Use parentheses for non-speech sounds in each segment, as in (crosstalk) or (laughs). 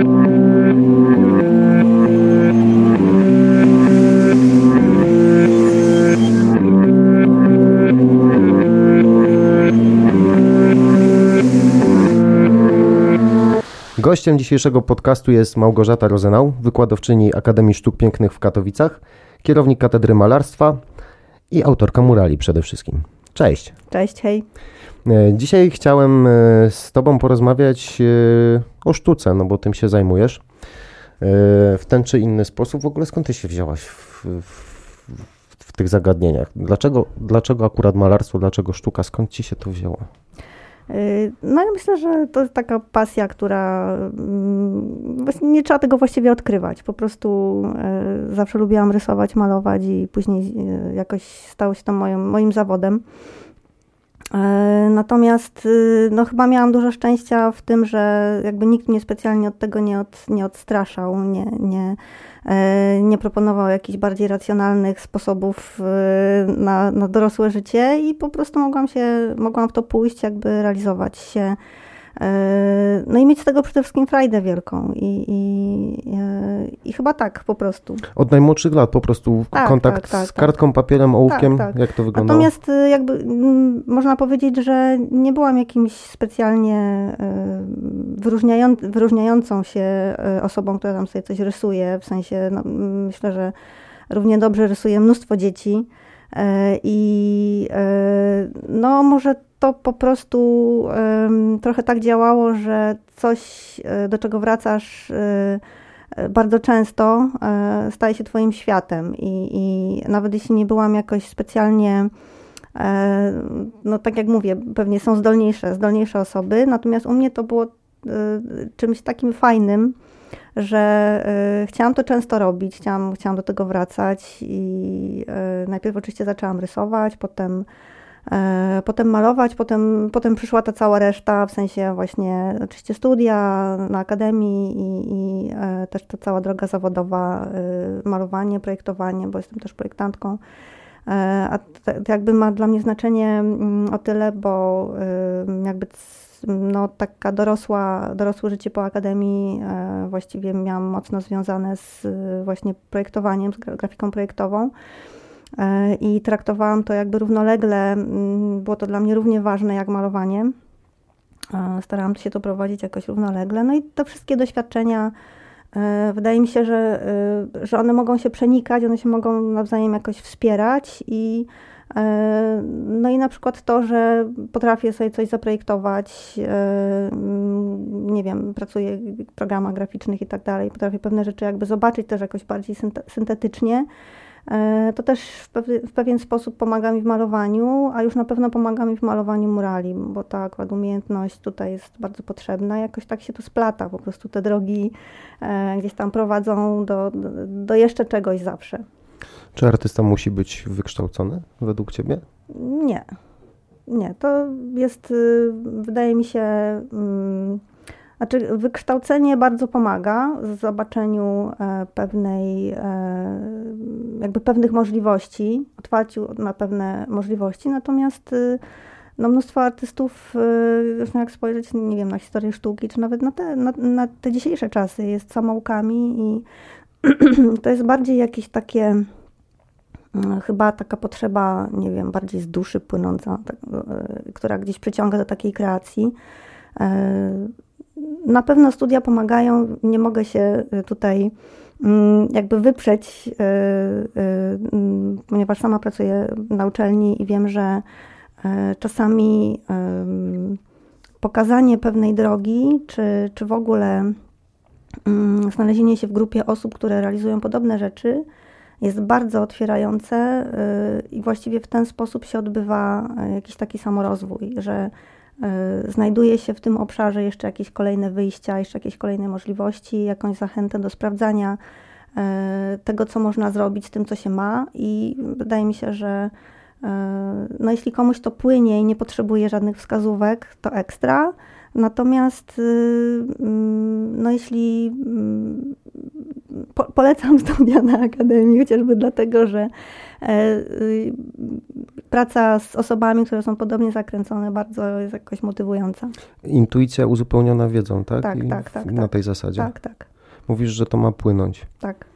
Gościem dzisiejszego podcastu jest Małgorzata Rozenał, wykładowczyni Akademii Sztuk Pięknych w Katowicach, kierownik Katedry Malarstwa i autorka murali przede wszystkim. Cześć. Cześć, hej. E, dzisiaj chciałem e, z Tobą porozmawiać e, o sztuce, no bo tym się zajmujesz w ten czy inny sposób. W ogóle skąd Ty się wzięłaś w, w, w tych zagadnieniach? Dlaczego, dlaczego akurat malarstwo, dlaczego sztuka? Skąd Ci się to wzięło? No ja myślę, że to jest taka pasja, która mm, nie trzeba tego właściwie odkrywać. Po prostu zawsze lubiłam rysować, malować i później jakoś stało się to moim, moim zawodem. Natomiast no, chyba miałam dużo szczęścia w tym, że jakby nikt mnie specjalnie od tego nie, od, nie odstraszał, nie, nie, E, nie proponował jakichś bardziej racjonalnych sposobów e, na, na dorosłe życie i po prostu mogłam się, mogłam w to pójść, jakby realizować się E, no i mieć z tego przede wszystkim frajdę wielką i, i, e, i chyba tak po prostu. Od najmłodszych lat po prostu tak, kontakt tak, tak, z kartką, papierem, ołówkiem, tak, tak. jak to wyglądało? Natomiast e, jakby m, można powiedzieć, że nie byłam jakimś specjalnie wyróżniają, wyróżniającą się osobą, która tam sobie coś rysuje, w sensie no, myślę, że równie dobrze rysuje mnóstwo dzieci i no może to po prostu trochę tak działało, że coś, e, do czego wracasz y, bardzo często, y, staje się Twoim światem. I, I, nawet jeśli nie byłam jakoś specjalnie, no tak jak mówię, pewnie są zdolniejsze, zdolniejsze osoby, natomiast u mnie to było czymś takim fajnym, że chciałam to często robić, chciałam, chciałam do tego wracać i najpierw oczywiście zaczęłam rysować, potem E, potem malować, potem, potem przyszła ta cała reszta, w sensie właśnie oczywiście studia na akademii i, i e, też ta cała droga zawodowa, e, malowanie, projektowanie, bo jestem też projektantką. A to jakby ma dla mnie znaczenie mm, o tyle, bo jakby no, taka dorosła, dorosłe życie po akademii właściwie miałam mocno związane z właśnie projektowaniem, z grafiką projektową. E, i traktowałam to jakby równolegle. Mm, było to dla mnie równie ważne jak malowanie. E, starałam się to prowadzić jakoś równolegle. No i te wszystkie doświadczenia, e, wydaje mi się, że, że one mogą się przenikać, one się mogą nawzajem jakoś wspierać i no i na przykład to, że potrafię sobie coś zaprojektować, mm, nie wiem, pracuję w programach graficznych i tak dalej, potrafię pewne rzeczy jakby zobaczyć też jakoś bardziej syntetycznie, to też w, pewien sposób pomaga mi w malowaniu, a już na pewno pomaga mi w malowaniu murali, bo ta akurat umiejętność tutaj jest bardzo potrzebna. Jakoś tak się to splata, po prostu te drogi e, gdzieś tam prowadzą do, do, do jeszcze czegoś zawsze. Czy artysta musi być wykształcony według Ciebie? Nie. Nie, to jest, y, wydaje mi się, mm, znaczy, wykształcenie bardzo pomaga w zobaczeniu e, pewnej, e, jakby pewnych możliwości, otwarciu na pewne możliwości, natomiast y, no, mnóstwo artystów, zresztą jak spojrzeć, nie wiem, na historię sztuki, czy nawet na te, na, na te dzisiejsze czasy, jest samoukami i (clears throat) to jest bardziej jakieś takie, mm, chyba taka potrzeba, nie wiem, bardziej z duszy płynąca, tak, e, która gdzieś przyciąga do takiej kreacji na pewno studia pomagają. Nie mogę się y, tutaj mm, jakby wyprzeć, y, y, mm, ponieważ sama pracuję na uczelni i wiem, że czasami pokazanie pewnej drogi, czy, czy w ogóle mm, znalezienie się w grupie osób, które realizują podobne rzeczy, jest bardzo otwierające i właściwie w ten sposób się odbywa jakiś taki samorozwój, że znajduje się w tym obszarze jeszcze jakieś kolejne wyjścia, jeszcze jakieś kolejne możliwości, jakąś zachętę do sprawdzania e, tego, co można zrobić z tym, co się ma i wydaje mi się, że e, no jeśli komuś to płynie i nie potrzebuje żadnych wskazówek, to ekstra. Natomiast y, mm, no jeśli mm, po, polecam (laughs) studia na Akademii, chociażby dlatego, że e, y, praca z osobami, które są podobnie zakręcone, bardzo jest jakoś motywująca. Intuicja uzupełniona wiedzą, tak? Tak, tak, tak. Na tak. tej zasadzie. Tak, tak. Mówisz, że to ma płynąć. Tak.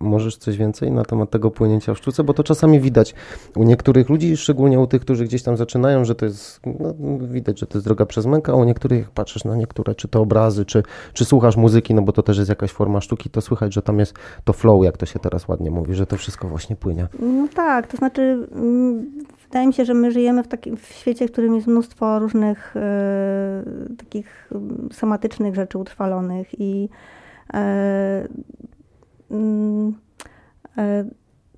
Możesz coś więcej na temat tego płynięcia w sztuce? Bo to czasami widać u niektórych ludzi, szczególnie u tych, którzy gdzieś tam zaczynają, że to jest, no, widać, że to jest droga przez mękę, a u niektórych, jak patrzysz na niektóre, czy to obrazy, czy, czy słuchasz muzyki, no bo to też jest jakaś forma sztuki, to słychać, że tam jest to flow, jak to się teraz ładnie mówi, że to wszystko właśnie płynie. No tak, to znaczy mm, wydaje mi się, że my żyjemy w takim w świecie, w którym jest mnóstwo różnych e, takich mm, somatycznych rzeczy utrwalonych i e,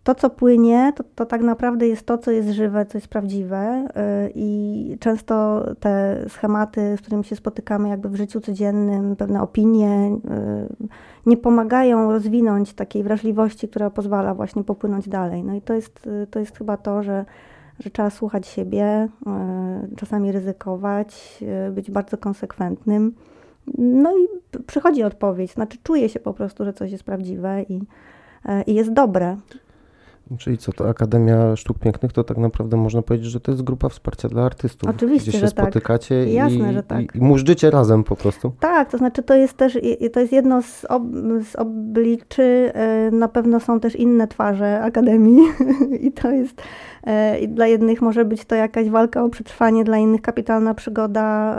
to, co płynie, to, to tak naprawdę jest to, co jest żywe, co jest prawdziwe e, i często te schematy, z którymi się spotykamy jakby w życiu codziennym, pewne opinie e, nie pomagają rozwinąć takiej wrażliwości, która pozwala właśnie popłynąć dalej. No i to jest, to jest chyba to, że, że trzeba słuchać siebie, e, czasami ryzykować, być bardzo konsekwentnym. No i przychodzi odpowiedź, znaczy czuję się po prostu, że coś jest prawdziwe i, i jest dobre. Czyli co, to Akademia Sztuk Pięknych to tak naprawdę można powiedzieć, że to jest grupa wsparcia dla artystów. Oczywiście, gdzie się że tak. spotykacie Jasne, i, że tak. i, i mużdżycie razem po prostu. Tak, to znaczy to jest też, to jest jedno z, ob, z obliczy, na pewno są też inne twarze Akademii (laughs) i to jest, i dla jednych może być to jakaś walka o przetrwanie, dla innych kapitalna przygoda,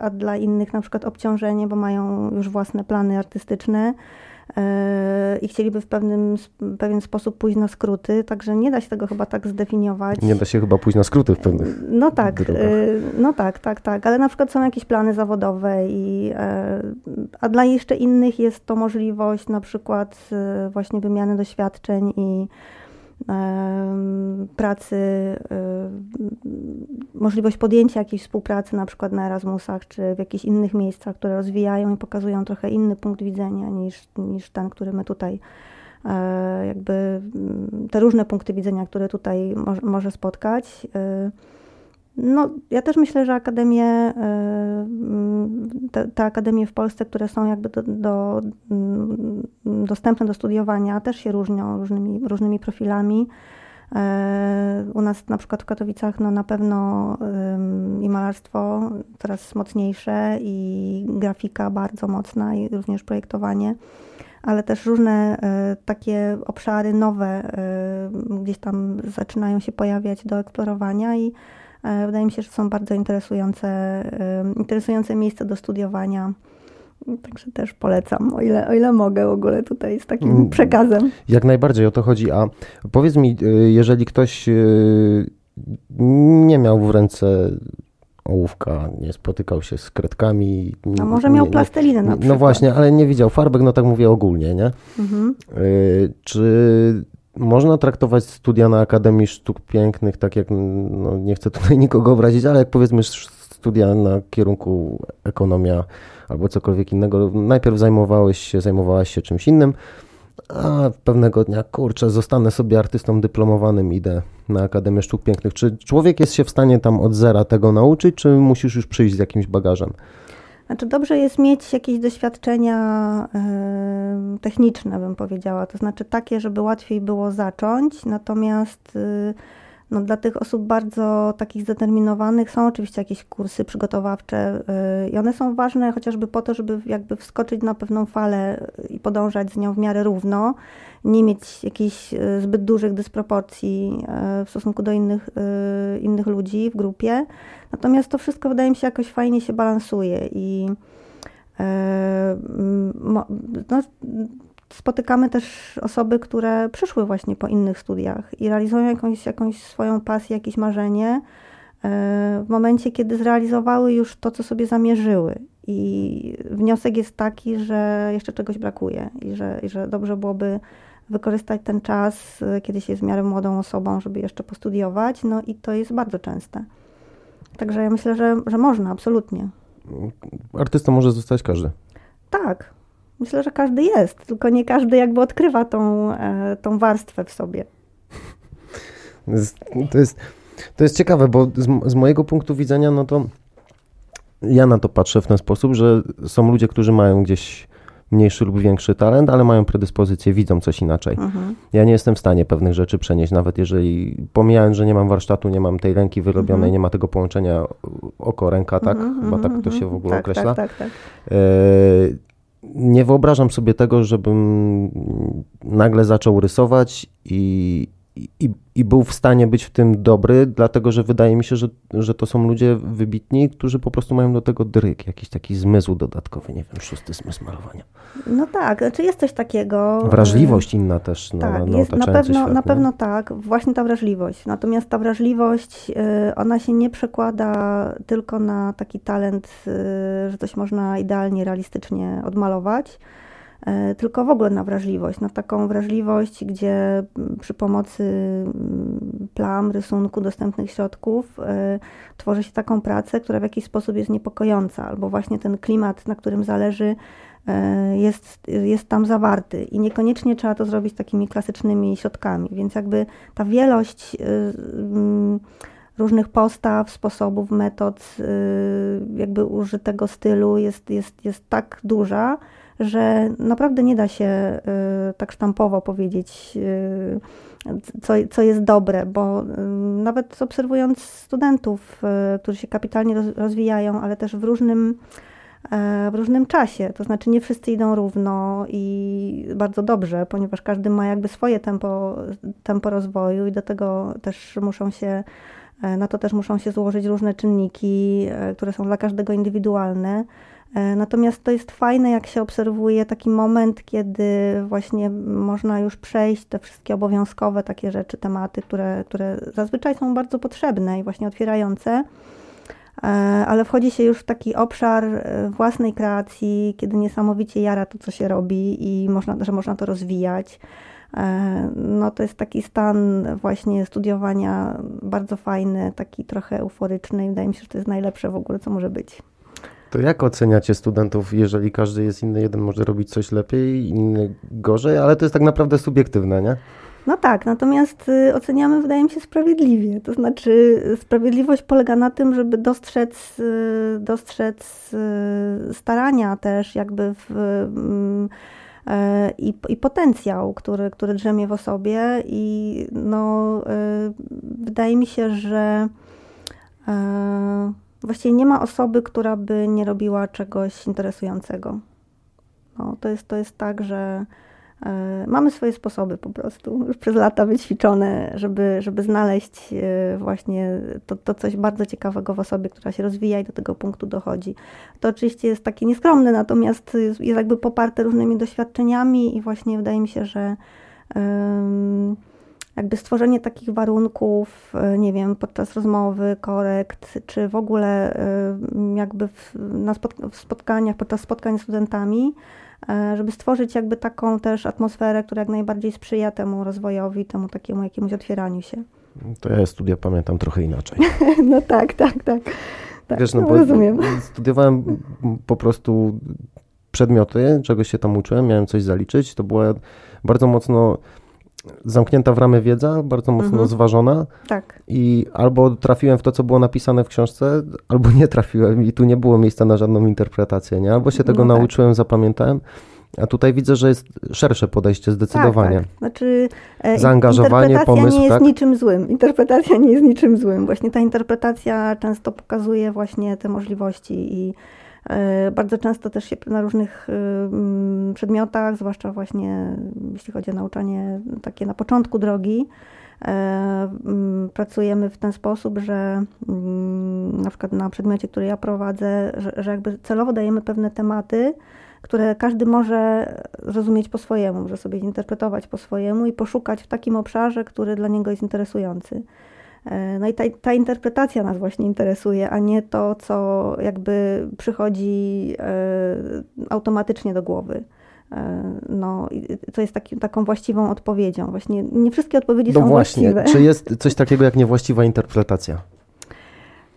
a dla innych na przykład obciążenie, bo mają już własne plany artystyczne i chcieliby w pewnym, pewien sposób pójść na skróty, także nie da się tego chyba tak zdefiniować. Nie da się chyba pójść na skróty w pewnych No tak, drogach. no tak, tak, tak, ale na przykład są jakieś plany zawodowe i a dla jeszcze innych jest to możliwość na przykład właśnie wymiany doświadczeń i pracy, możliwość podjęcia jakiejś współpracy na przykład na Erasmusach czy w jakichś innych miejscach, które rozwijają i pokazują trochę inny punkt widzenia niż, niż ten, który my tutaj jakby te różne punkty widzenia, które tutaj może, może spotkać. No, ja też myślę, że akademie, te, te, akademie w Polsce, które są jakby do, do, dostępne do studiowania, też się różnią różnymi, różnymi profilami. U nas na przykład w Katowicach no na pewno i malarstwo coraz mocniejsze i grafika bardzo mocna i również projektowanie, ale też różne takie obszary nowe gdzieś tam zaczynają się pojawiać do eksplorowania i Wydaje mi się, że są bardzo interesujące, interesujące miejsca do studiowania. Także też polecam, o ile, o ile mogę w ogóle tutaj z takim przekazem. Jak najbardziej o to chodzi. A powiedz mi, jeżeli ktoś nie miał w ręce ołówka, nie spotykał się z kredkami. A może miał nie, plastelinę na przykład. No właśnie, ale nie widział farbek, no tak mówię ogólnie, nie? Mhm. Czy można traktować studia na Akademii Sztuk Pięknych, tak jak, no nie chcę tutaj (laughs) nikogo obrazić, ale jak powiedzmy studia na kierunku ekonomia albo cokolwiek innego, najpierw zajmowałeś się, zajmowałaś się czymś innym, a pewnego dnia, kurczę, zostanę sobie artystą dyplomowanym, idę na Akademię Sztuk Pięknych. Czy człowiek jest się w stanie tam od zera tego nauczyć, czy musisz już przyjść z jakimś bagażem? Znaczy dobrze jest mieć jakieś doświadczenia y, techniczne, bym powiedziała, to znaczy takie, żeby łatwiej było zacząć, natomiast y, no, dla tych osób bardzo takich zdeterminowanych są oczywiście jakieś kursy przygotowawcze y, i one są ważne chociażby po to, żeby jakby wskoczyć na pewną falę i podążać z nią w miarę równo, nie mieć jakichś zbyt dużych dysproporcji w stosunku do innych, innych ludzi w grupie. Natomiast to wszystko wydaje mi się jakoś fajnie się balansuje i no, spotykamy też osoby, które przyszły właśnie po innych studiach i realizują jakąś, jakąś swoją pasję, jakieś marzenie w momencie, kiedy zrealizowały już to, co sobie zamierzyły. I wniosek jest taki, że jeszcze czegoś brakuje i że, i że dobrze byłoby wykorzystać ten czas, kiedy się jest w miarę młodą osobą, żeby jeszcze postudiować. No i to jest bardzo częste. Także ja myślę, że, że można, absolutnie. Artystą może zostać każdy. Tak. Myślę, że każdy jest, tylko nie każdy jakby odkrywa tą, e, tą warstwę w sobie. To jest, to jest ciekawe, bo z, z mojego punktu widzenia, no to ja na to patrzę w ten sposób, że są ludzie, którzy mają gdzieś mniejszy lub większy talent, ale mają predyspozycję, widzą coś inaczej. Mhm. Ja nie jestem w stanie pewnych rzeczy przenieść, nawet jeżeli, pomijając, że nie mam warsztatu, nie mam tej ręki wyrobionej, mhm. nie ma tego połączenia oko-ręka, tak? Mhm, Chyba tak to się w ogóle tak, określa. Tak, tak, tak. Nie wyobrażam sobie tego, żebym nagle zaczął rysować i, i, i, był w stanie być w tym dobry, dlatego że wydaje mi się, że, że to są ludzie wybitni, którzy po prostu mają do tego dryk, jakiś taki zmysł dodatkowy, nie wiem, szósty zmysł malowania. No tak, znaczy jest coś takiego. Wrażliwość inna też na, tak, na, jest, na pewno, świat, na pewno tak, właśnie ta wrażliwość. Natomiast ta wrażliwość, y, ona się nie przekłada tylko na taki talent, y, że coś można idealnie, realistycznie odmalować tylko w ogóle na wrażliwość, na taką wrażliwość, gdzie przy pomocy plam, rysunku, dostępnych środków e, tworzy się taką pracę, która w jakiś sposób jest niepokojąca, albo właśnie ten klimat, na którym zależy, e, jest, jest tam zawarty. I niekoniecznie trzeba to zrobić takimi klasycznymi środkami, więc jakby ta wielość różnych postaw, sposobów, metod, jakby użytego stylu jest, jest, jest tak duża, że naprawdę nie da się y, tak sztampowo powiedzieć, y, co, co jest dobre, bo y, nawet obserwując studentów, którzy się kapitalnie rozwijają, ale też w różnym e, w różnym czasie. To znaczy nie wszyscy idą równo i bardzo dobrze, ponieważ każdy ma jakby swoje tempo, tempo rozwoju i do tego też muszą się, e, na to też muszą się złożyć różne czynniki, e, które są dla każdego indywidualne. E, natomiast to jest fajne, jak się obserwuje taki moment, kiedy właśnie można już przejść te wszystkie obowiązkowe takie rzeczy, tematy, które, które zazwyczaj są bardzo potrzebne i właśnie otwierające, e, ale wchodzi się już w taki obszar e, własnej kreacji, kiedy niesamowicie jara to, co się robi i można, że można to rozwijać. No to jest taki stan właśnie studiowania bardzo fajny, taki trochę euforyczny i wydaje mi się, że to jest najlepsze w ogóle, co może być. To jak oceniacie studentów, jeżeli każdy jest inny, jeden może robić coś lepiej, inny gorzej, ale to jest tak naprawdę subiektywne, nie? No tak, natomiast y, oceniamy, wydaje mi się, sprawiedliwie. To znaczy, sprawiedliwość polega na tym, żeby dostrzec, y, dostrzec y, starania też jakby w, mm, e, i, i potencjał, który, który drzemie w osobie i no, wydaje mi się, że e, Właściwie nie ma osoby, która by nie robiła czegoś interesującego. No, to, jest, to jest tak, że y, mamy swoje sposoby po prostu, już przez lata wyćwiczone, żeby, żeby znaleźć y, właśnie to, to coś bardzo ciekawego w osobie, która się rozwija i do tego punktu dochodzi. To oczywiście jest takie nieskromne, natomiast jest, jest jakby poparte różnymi doświadczeniami i właśnie wydaje mi się, że y, jakby stworzenie takich warunków, e, nie wiem, podczas rozmowy, korekt, czy w ogóle e, jakby w, na w spotkaniach, podczas spotkań z studentami, e, żeby stworzyć jakby taką też atmosferę, która jak najbardziej sprzyja temu rozwojowi, temu takiemu jakiemuś otwieraniu się. To ja studia pamiętam trochę inaczej. (laughs) no tak, tak, tak. tak Wiesz, no, no rozumiem. Studiowałem po prostu przedmioty, czegoś się tam uczyłem, miałem coś zaliczyć. To była bardzo mocno zamknięta w ramy wiedza, bardzo mocno mhm. zważona. Tak. I albo trafiłem w to, co było napisane w książce, albo nie trafiłem i tu nie było miejsca na żadną interpretację, nie? Albo się tego no tak. nauczyłem, zapamiętałem. A tutaj widzę, że jest szersze podejście zdecydowanie. Tak, tak. Znaczy, e, Zaangażowanie, interpretacja pomysł. nie jest tak? niczym złym. Interpretacja nie jest niczym złym. Właśnie ta interpretacja często pokazuje właśnie te możliwości i bardzo często też się na różnych y, mm, przedmiotach, zwłaszcza właśnie jeśli chodzi o nauczanie takie na początku drogi, e, mm, pracujemy w ten sposób, że mm, na przykład na przedmiocie, który ja prowadzę, że, że jakby celowo dajemy pewne tematy, które każdy może zrozumieć po swojemu, może sobie interpretować po swojemu i poszukać w takim obszarze, który dla niego jest interesujący. E, no i ta, ta, interpretacja nas właśnie interesuje, a nie to, co jakby przychodzi e, automatycznie do głowy. E, no, to jest taki, taką właściwą odpowiedzią. Właśnie nie wszystkie odpowiedzi no są właśnie. właściwe. Czy jest coś takiego jak niewłaściwa interpretacja?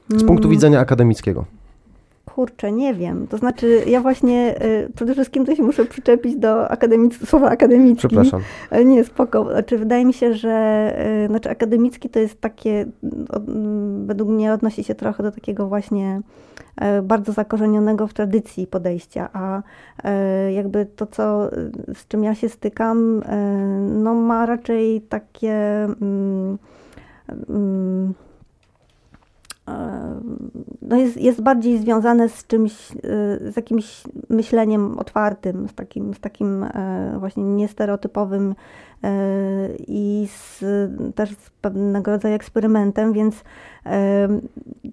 Z punktu mm. widzenia akademickiego. Kurczę, nie wiem. To znaczy, ja właśnie y, przede wszystkim to się muszę przyczepić do akademic- słowa akademicki. Przepraszam. Nie, spoko. Znaczy, wydaje mi się, że y, znaczy akademicki to jest takie, według mnie odnosi się trochę do takiego właśnie y, bardzo zakorzenionego w tradycji podejścia, a y, jakby to, co, z czym ja się stykam, no ma raczej takie... Mm, mm, no jest, jest bardziej związane z czymś, y, z jakimś myśleniem otwartym, z takim, z takim e, właśnie niestereotypowym i z, też z pewnego rodzaju eksperymentem, więc e,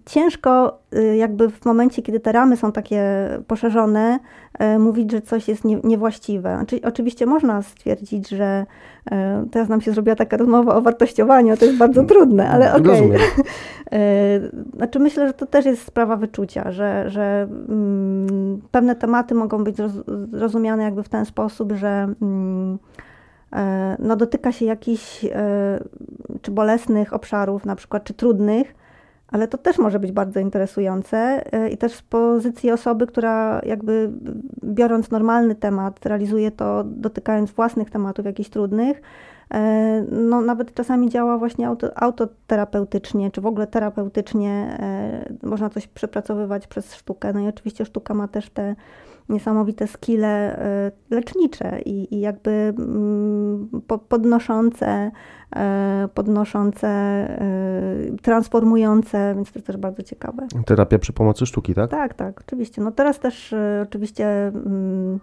ciężko y, jakby w momencie, kiedy te ramy są takie poszerzone, mówić, że coś jest nie, niewłaściwe. Znaczy, oczywiście można stwierdzić, że teraz nam się zrobiła taka rozmowa o wartościowaniu, to jest bardzo trudne, ale okej. Okay. (laughs) znaczy myślę, że to też jest sprawa wyczucia, że, że mm, pewne tematy mogą być rozumiane jakby w ten sposób, że mm, e, no, dotyka się jakichś e, czy bolesnych obszarów, na przykład, czy trudnych, ale to też może być bardzo interesujące e, i też z pozycji osoby, która jakby biorąc normalny temat, realizuje to dotykając własnych tematów jakichś trudnych, E, no, nawet czasami działa właśnie auto, autoterapeutycznie, czy w ogóle terapeutycznie. E, można coś przepracowywać przez sztukę. No i oczywiście sztuka ma też te niesamowite skille e, lecznicze i, i jakby mm, podnoszące, podnoszące, transformujące, więc to jest też bardzo ciekawe. Terapia przy pomocy sztuki, tak? Tak, tak, oczywiście. No teraz też oczywiście mm,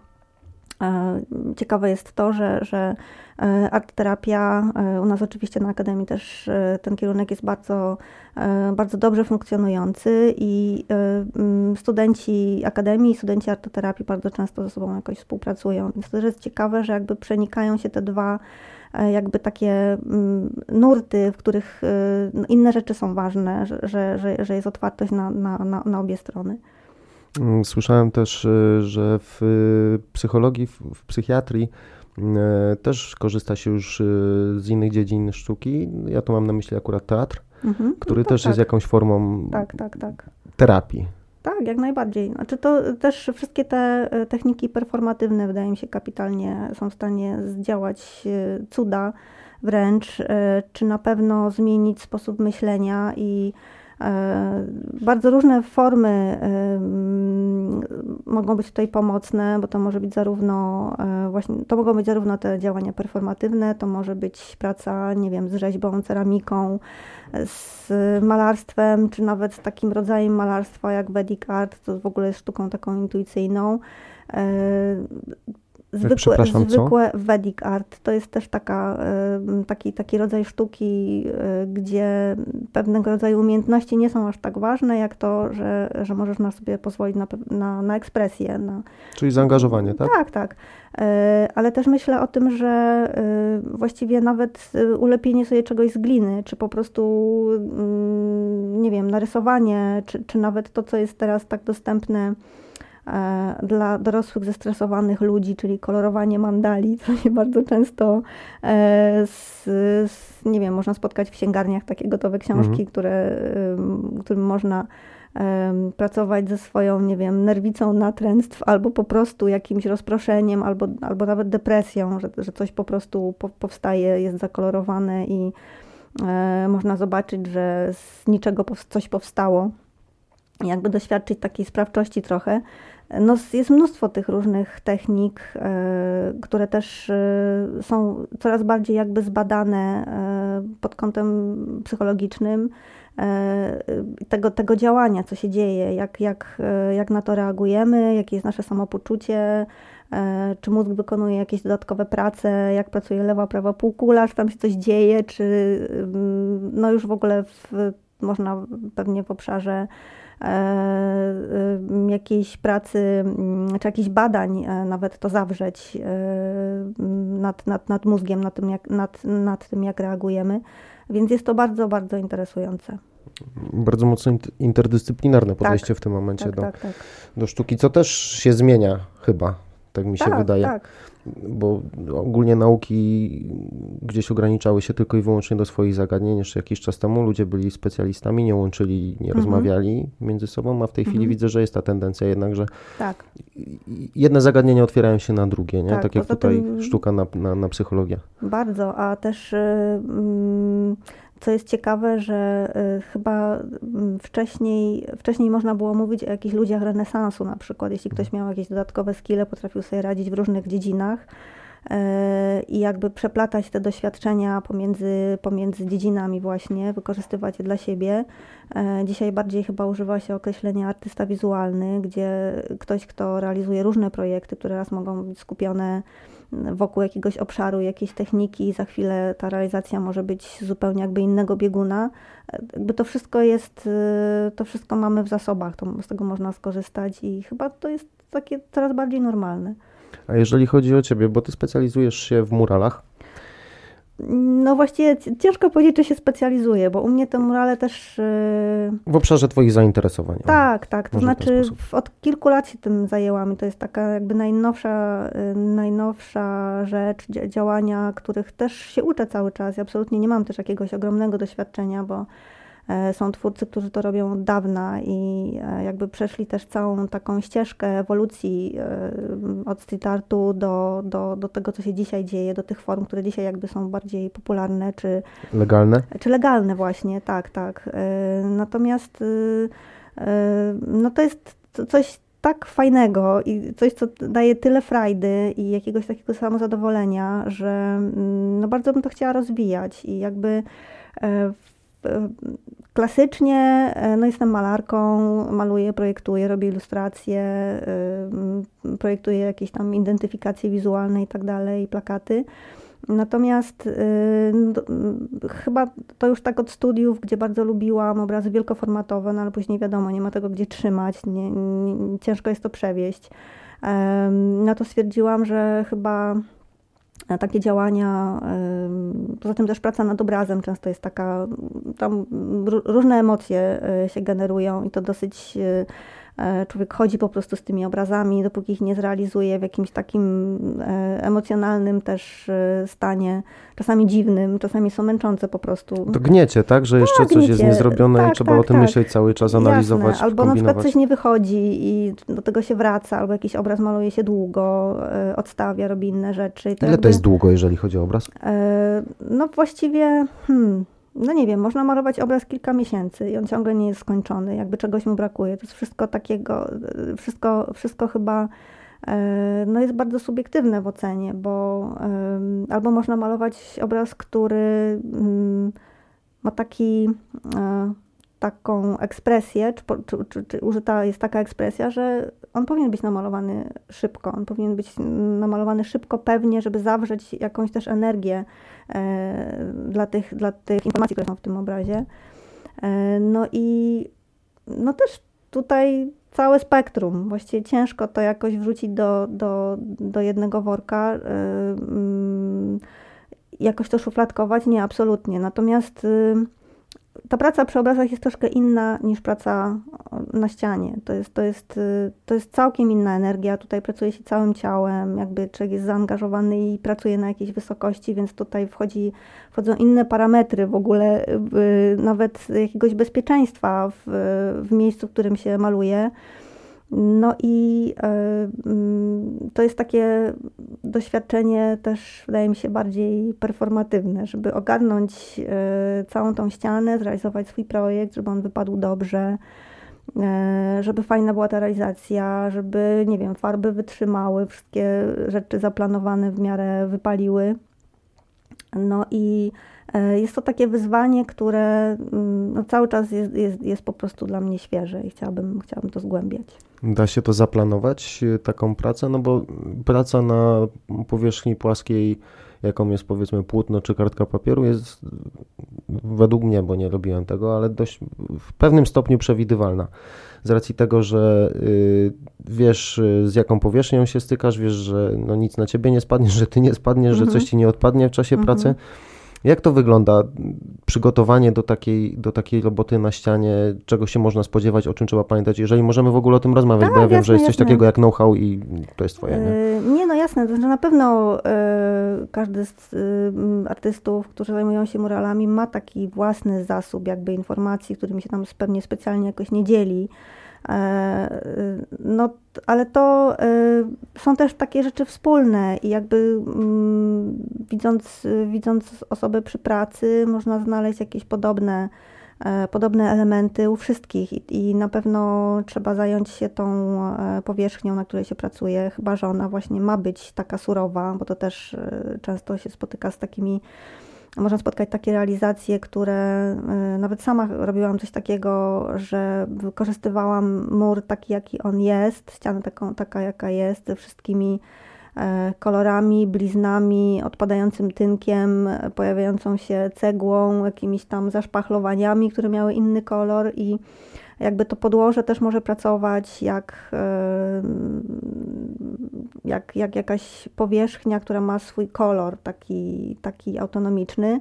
ciekawe jest to, że, że E, art terapia, e, u nas oczywiście na Akademii też e, ten kierunek jest bardzo, bardzo dobrze funkcjonujący i studenci Akademii, studenci artoterapii bardzo często ze sobą jakoś współpracują. Więc to jest ciekawe, że jakby przenikają się te dwa jakby takie nurty, w których no, inne rzeczy są ważne, że, że, że jest otwartość na, na, na obie strony. Mm, słyszałem też, że w psychologii, w psychiatrii E, też korzysta się już e, z innych dziedzin sztuki. Ja tu mam na myśli akurat teatr, mhm. który no też tak. jest jakąś formą tak, tak, tak. terapii. Tak, jak najbardziej. Znaczy to też wszystkie te e, techniki performatywne wydaje mi się kapitalnie są w stanie zdziałać cuda wręcz, czy na pewno zmienić sposób myślenia i E, bardzo różne formy e, mogą być tutaj pomocne, bo to może być zarówno e, właśnie, to mogą być zarówno te działania performatywne, to może być praca, nie wiem, z rzeźbą, ceramiką, z malarstwem, czy nawet z takim rodzajem malarstwa jak Vedic Art, to w ogóle jest sztuką taką intuicyjną zwykłe, zwykłe Vedic art to jest też taka, taki, taki rodzaj sztuki, e, gdzie pewnego rodzaju umiejętności nie są aż tak ważne, jak to, że, że możesz na sobie pozwolić na, na, na ekspresję. Na, Czyli zaangażowanie, tak? Tak, tak. E, ale też myślę o tym, że e, właściwie nawet ulepienie sobie czegoś z gliny, czy po prostu, mm, nie wiem, narysowanie, czy, czy nawet to, co jest teraz tak dostępne dla dorosłych zestresowanych ludzi, czyli kolorowanie mandali, co się bardzo często e, z, z, nie wiem, można spotkać w księgarniach takie gotowe książki, mhm. które, którym można pracować ze swoją, nie wiem, nerwicą natręctw, albo po prostu jakimś rozproszeniem, albo, albo nawet depresją, że, że coś po prostu po, powstaje, jest zakolorowane i e, można zobaczyć, że z niczego coś powstało. Jakby doświadczyć takiej sprawczości trochę. No, jest mnóstwo tych różnych technik, e, które też e, są coraz bardziej jakby zbadane e, pod kątem psychologicznym tego, tego działania, co się dzieje, jak, jak, jak na to reagujemy, jakie jest nasze samopoczucie, czy mózg wykonuje jakieś dodatkowe prace, jak pracuje lewa, prawa półkula, czy tam się coś dzieje, czy mm, no już w ogóle w, można pewnie w obszarze jakiejś pracy, mm, czy jakichś badań e, nawet to zawrzeć nad, nad, nad mózgiem, nad tym, jak, nad, nad tym, jak reagujemy. Więc jest to bardzo, bardzo interesujące. Bardzo mocno interdyscyplinarne podejście tak, w tym momencie tak, do, tak, tak. do sztuki, co też się zmienia chyba, tak mi się tak, wydaje. Tak. Bo ogólnie nauki gdzieś ograniczały się tylko i wyłącznie do swoich zagadnień. Jeszcze jakiś czas temu ludzie byli specjalistami, nie łączyli, nie mhm. rozmawiali między sobą, a w tej chwili mhm. widzę, że jest ta tendencja jednak, że tak. jedne zagadnienia otwierają się na drugie, nie? tak, tak jak tutaj sztuka na, na, na psychologię. Bardzo, a też... Yy, co jest ciekawe, że y, chyba mm, wcześniej, wcześniej można było mówić o jakichś ludziach renesansu, na przykład, jeśli ktoś miał jakieś dodatkowe skille, potrafił sobie radzić w różnych dziedzinach y, i jakby przeplatać te doświadczenia pomiędzy, pomiędzy dziedzinami właśnie, wykorzystywać je dla siebie. Y, dzisiaj bardziej chyba używa się określenia artysta wizualny, gdzie ktoś, kto realizuje różne projekty, które raz mogą być skupione wokół jakiegoś obszaru, jakiejś techniki i za chwilę ta realizacja może być zupełnie jakby innego bieguna. Jakby to wszystko jest, y, to wszystko mamy w zasobach, to z tego można skorzystać i chyba to jest takie coraz bardziej normalne. A jeżeli chodzi o Ciebie, bo Ty specjalizujesz się w muralach, no właściwie ciężko powiedzieć, czy się specjalizuje, bo u mnie te murale też... Yy... W obszarze Twoich zainteresowań. Tak, tak. To znaczy od kilku lat się tym zajęłam i to jest taka jakby najnowsza, yy, najnowsza rzecz, działania, których też się uczę cały czas. Ja absolutnie nie mam też jakiegoś ogromnego doświadczenia, bo są twórcy, którzy to robią od dawna i e, jakby przeszli też całą taką ścieżkę ewolucji e, od street artu do, do, do tego, co się dzisiaj dzieje, do tych form, które dzisiaj jakby są bardziej popularne czy legalne. Czy legalne właśnie, tak, tak. Natomiast no to jest coś tak fajnego i coś, co daje tyle frajdy i jakiegoś takiego samozadowolenia, że mm, no bardzo bym to chciała rozwijać i jakby klasycznie e, no jestem malarką, maluję, projektuję, robię ilustracje, e, projektuję jakieś tam identyfikacje wizualne i tak dalej, plakaty. Natomiast y, chyba to już tak od studiów, gdzie bardzo lubiłam obrazy wielkoformatowe, no ale później wiadomo, nie ma tego gdzie trzymać, nie, nie, ciężko jest to przewieźć. Y, no to stwierdziłam, że chyba takie działania. Poza tym też praca nad obrazem często jest taka, tam różne emocje e, się generują i to dosyć e, E, człowiek chodzi po prostu z tymi obrazami, dopóki ich nie zrealizuje w jakimś takim e, emocjonalnym też e, stanie, czasami dziwnym, czasami są męczące po prostu. To gniecie, tak? Że jeszcze tak, coś jest niezrobione tak, i trzeba tak, o tym tak. myśleć cały czas, analizować, Jasne. Albo na przykład coś nie wychodzi i do tego się wraca, albo jakiś obraz maluje się długo, odstawia, robi inne rzeczy. To Ile jakby, to jest długo, jeżeli chodzi o obraz? No właściwie... Hmm, no nie wiem, można malować obraz kilka miesięcy i on ciągle nie jest skończony, jakby czegoś mu brakuje. To jest wszystko takiego, wszystko, wszystko chyba e, no jest bardzo subiektywne w ocenie, bo albo można malować obraz, który mm, ma taki e, taką ekspresję, czy, czy, czy, czy, użyta jest taka ekspresja, że on powinien być namalowany szybko. On powinien być namalowany szybko, pewnie, żeby zawrzeć jakąś też energię e, dla, tych, dla tych informacji, które są w tym obrazie. E, no i no też tutaj całe spektrum. Właściwie ciężko to jakoś wrzucić do, do, do jednego worka. E, mm, jakoś to szufladkować? Nie, absolutnie. Natomiast y, ta praca przy obrazach jest troszkę inna niż praca na ścianie. To jest, to jest, to jest całkiem inna energia. Tutaj pracuje się całym ciałem, jakby człowiek jest zaangażowany i pracuje na jakiejś wysokości, więc tutaj wchodzi, wchodzą inne parametry w ogóle, nawet jakiegoś bezpieczeństwa w, w miejscu, w którym się maluje. No i e, mm, to jest takie doświadczenie też, wydaje mi się, bardziej performatywne, żeby ogarnąć e, całą tą ścianę, zrealizować swój projekt, żeby on wypadł dobrze, e, żeby fajna była ta realizacja, żeby, nie wiem, farby wytrzymały, wszystkie rzeczy zaplanowane w miarę wypaliły. No i jest to takie wyzwanie, które mm, no, cały czas jest, jest, jest po prostu dla mnie świeże i chciałabym, chciałabym to zgłębiać. Da się to zaplanować, e, taką pracę? No bo praca na powierzchni płaskiej, jaką jest powiedzmy płótno czy kartka papieru, jest według mnie, bo nie robiłem tego, ale dość w pewnym stopniu przewidywalna. Z racji tego, że y, wiesz z jaką powierzchnią się stykasz, wiesz, że no nic na ciebie nie spadnie, że ty nie spadniesz, że coś mhm. ci nie odpadnie w czasie mhm. pracy Jak to wygląda? Przygotowanie do takiej, do takiej roboty na ścianie, czego się można spodziewać, o czym trzeba pamiętać, jeżeli możemy w ogóle o tym rozmawiać, Tak, bo ja wiem, jasne, że jest coś jasne. takiego jak know-how i to jest twoje, nie? E, Nie, no jasne, to znaczy na pewno e, każdy z m, artystów, którzy zajmują się muralami, ma taki własny zasób jakby informacji, którymi się tam pewnie specjalnie jakoś nie dzieli. E, e, No, ale to e, są też takie rzeczy wspólne i jakby mm, widząc, widząc osobę przy pracy, można znaleźć jakieś podobne, e, podobne elementy u wszystkich i, i na pewno trzeba zająć się tą e, powierzchnią, na której się pracuje, chyba że ona właśnie ma być taka surowa, bo to też często się spotyka z takimi można spotkać takie realizacje, które y, nawet sama robiłam coś takiego, że wykorzystywałam mur taki, jaki on jest, ścianę taką, taka, jaka jest, ze wszystkimi e, kolorami, bliznami, odpadającym tynkiem, e, pojawiającą się cegłą, jakimiś tam zaszpachlowaniami, które miały inny kolor i jakby to podłoże też może pracować jak, e, jak, jak jakaś powierzchnia, która ma swój kolor taki, taki autonomiczny.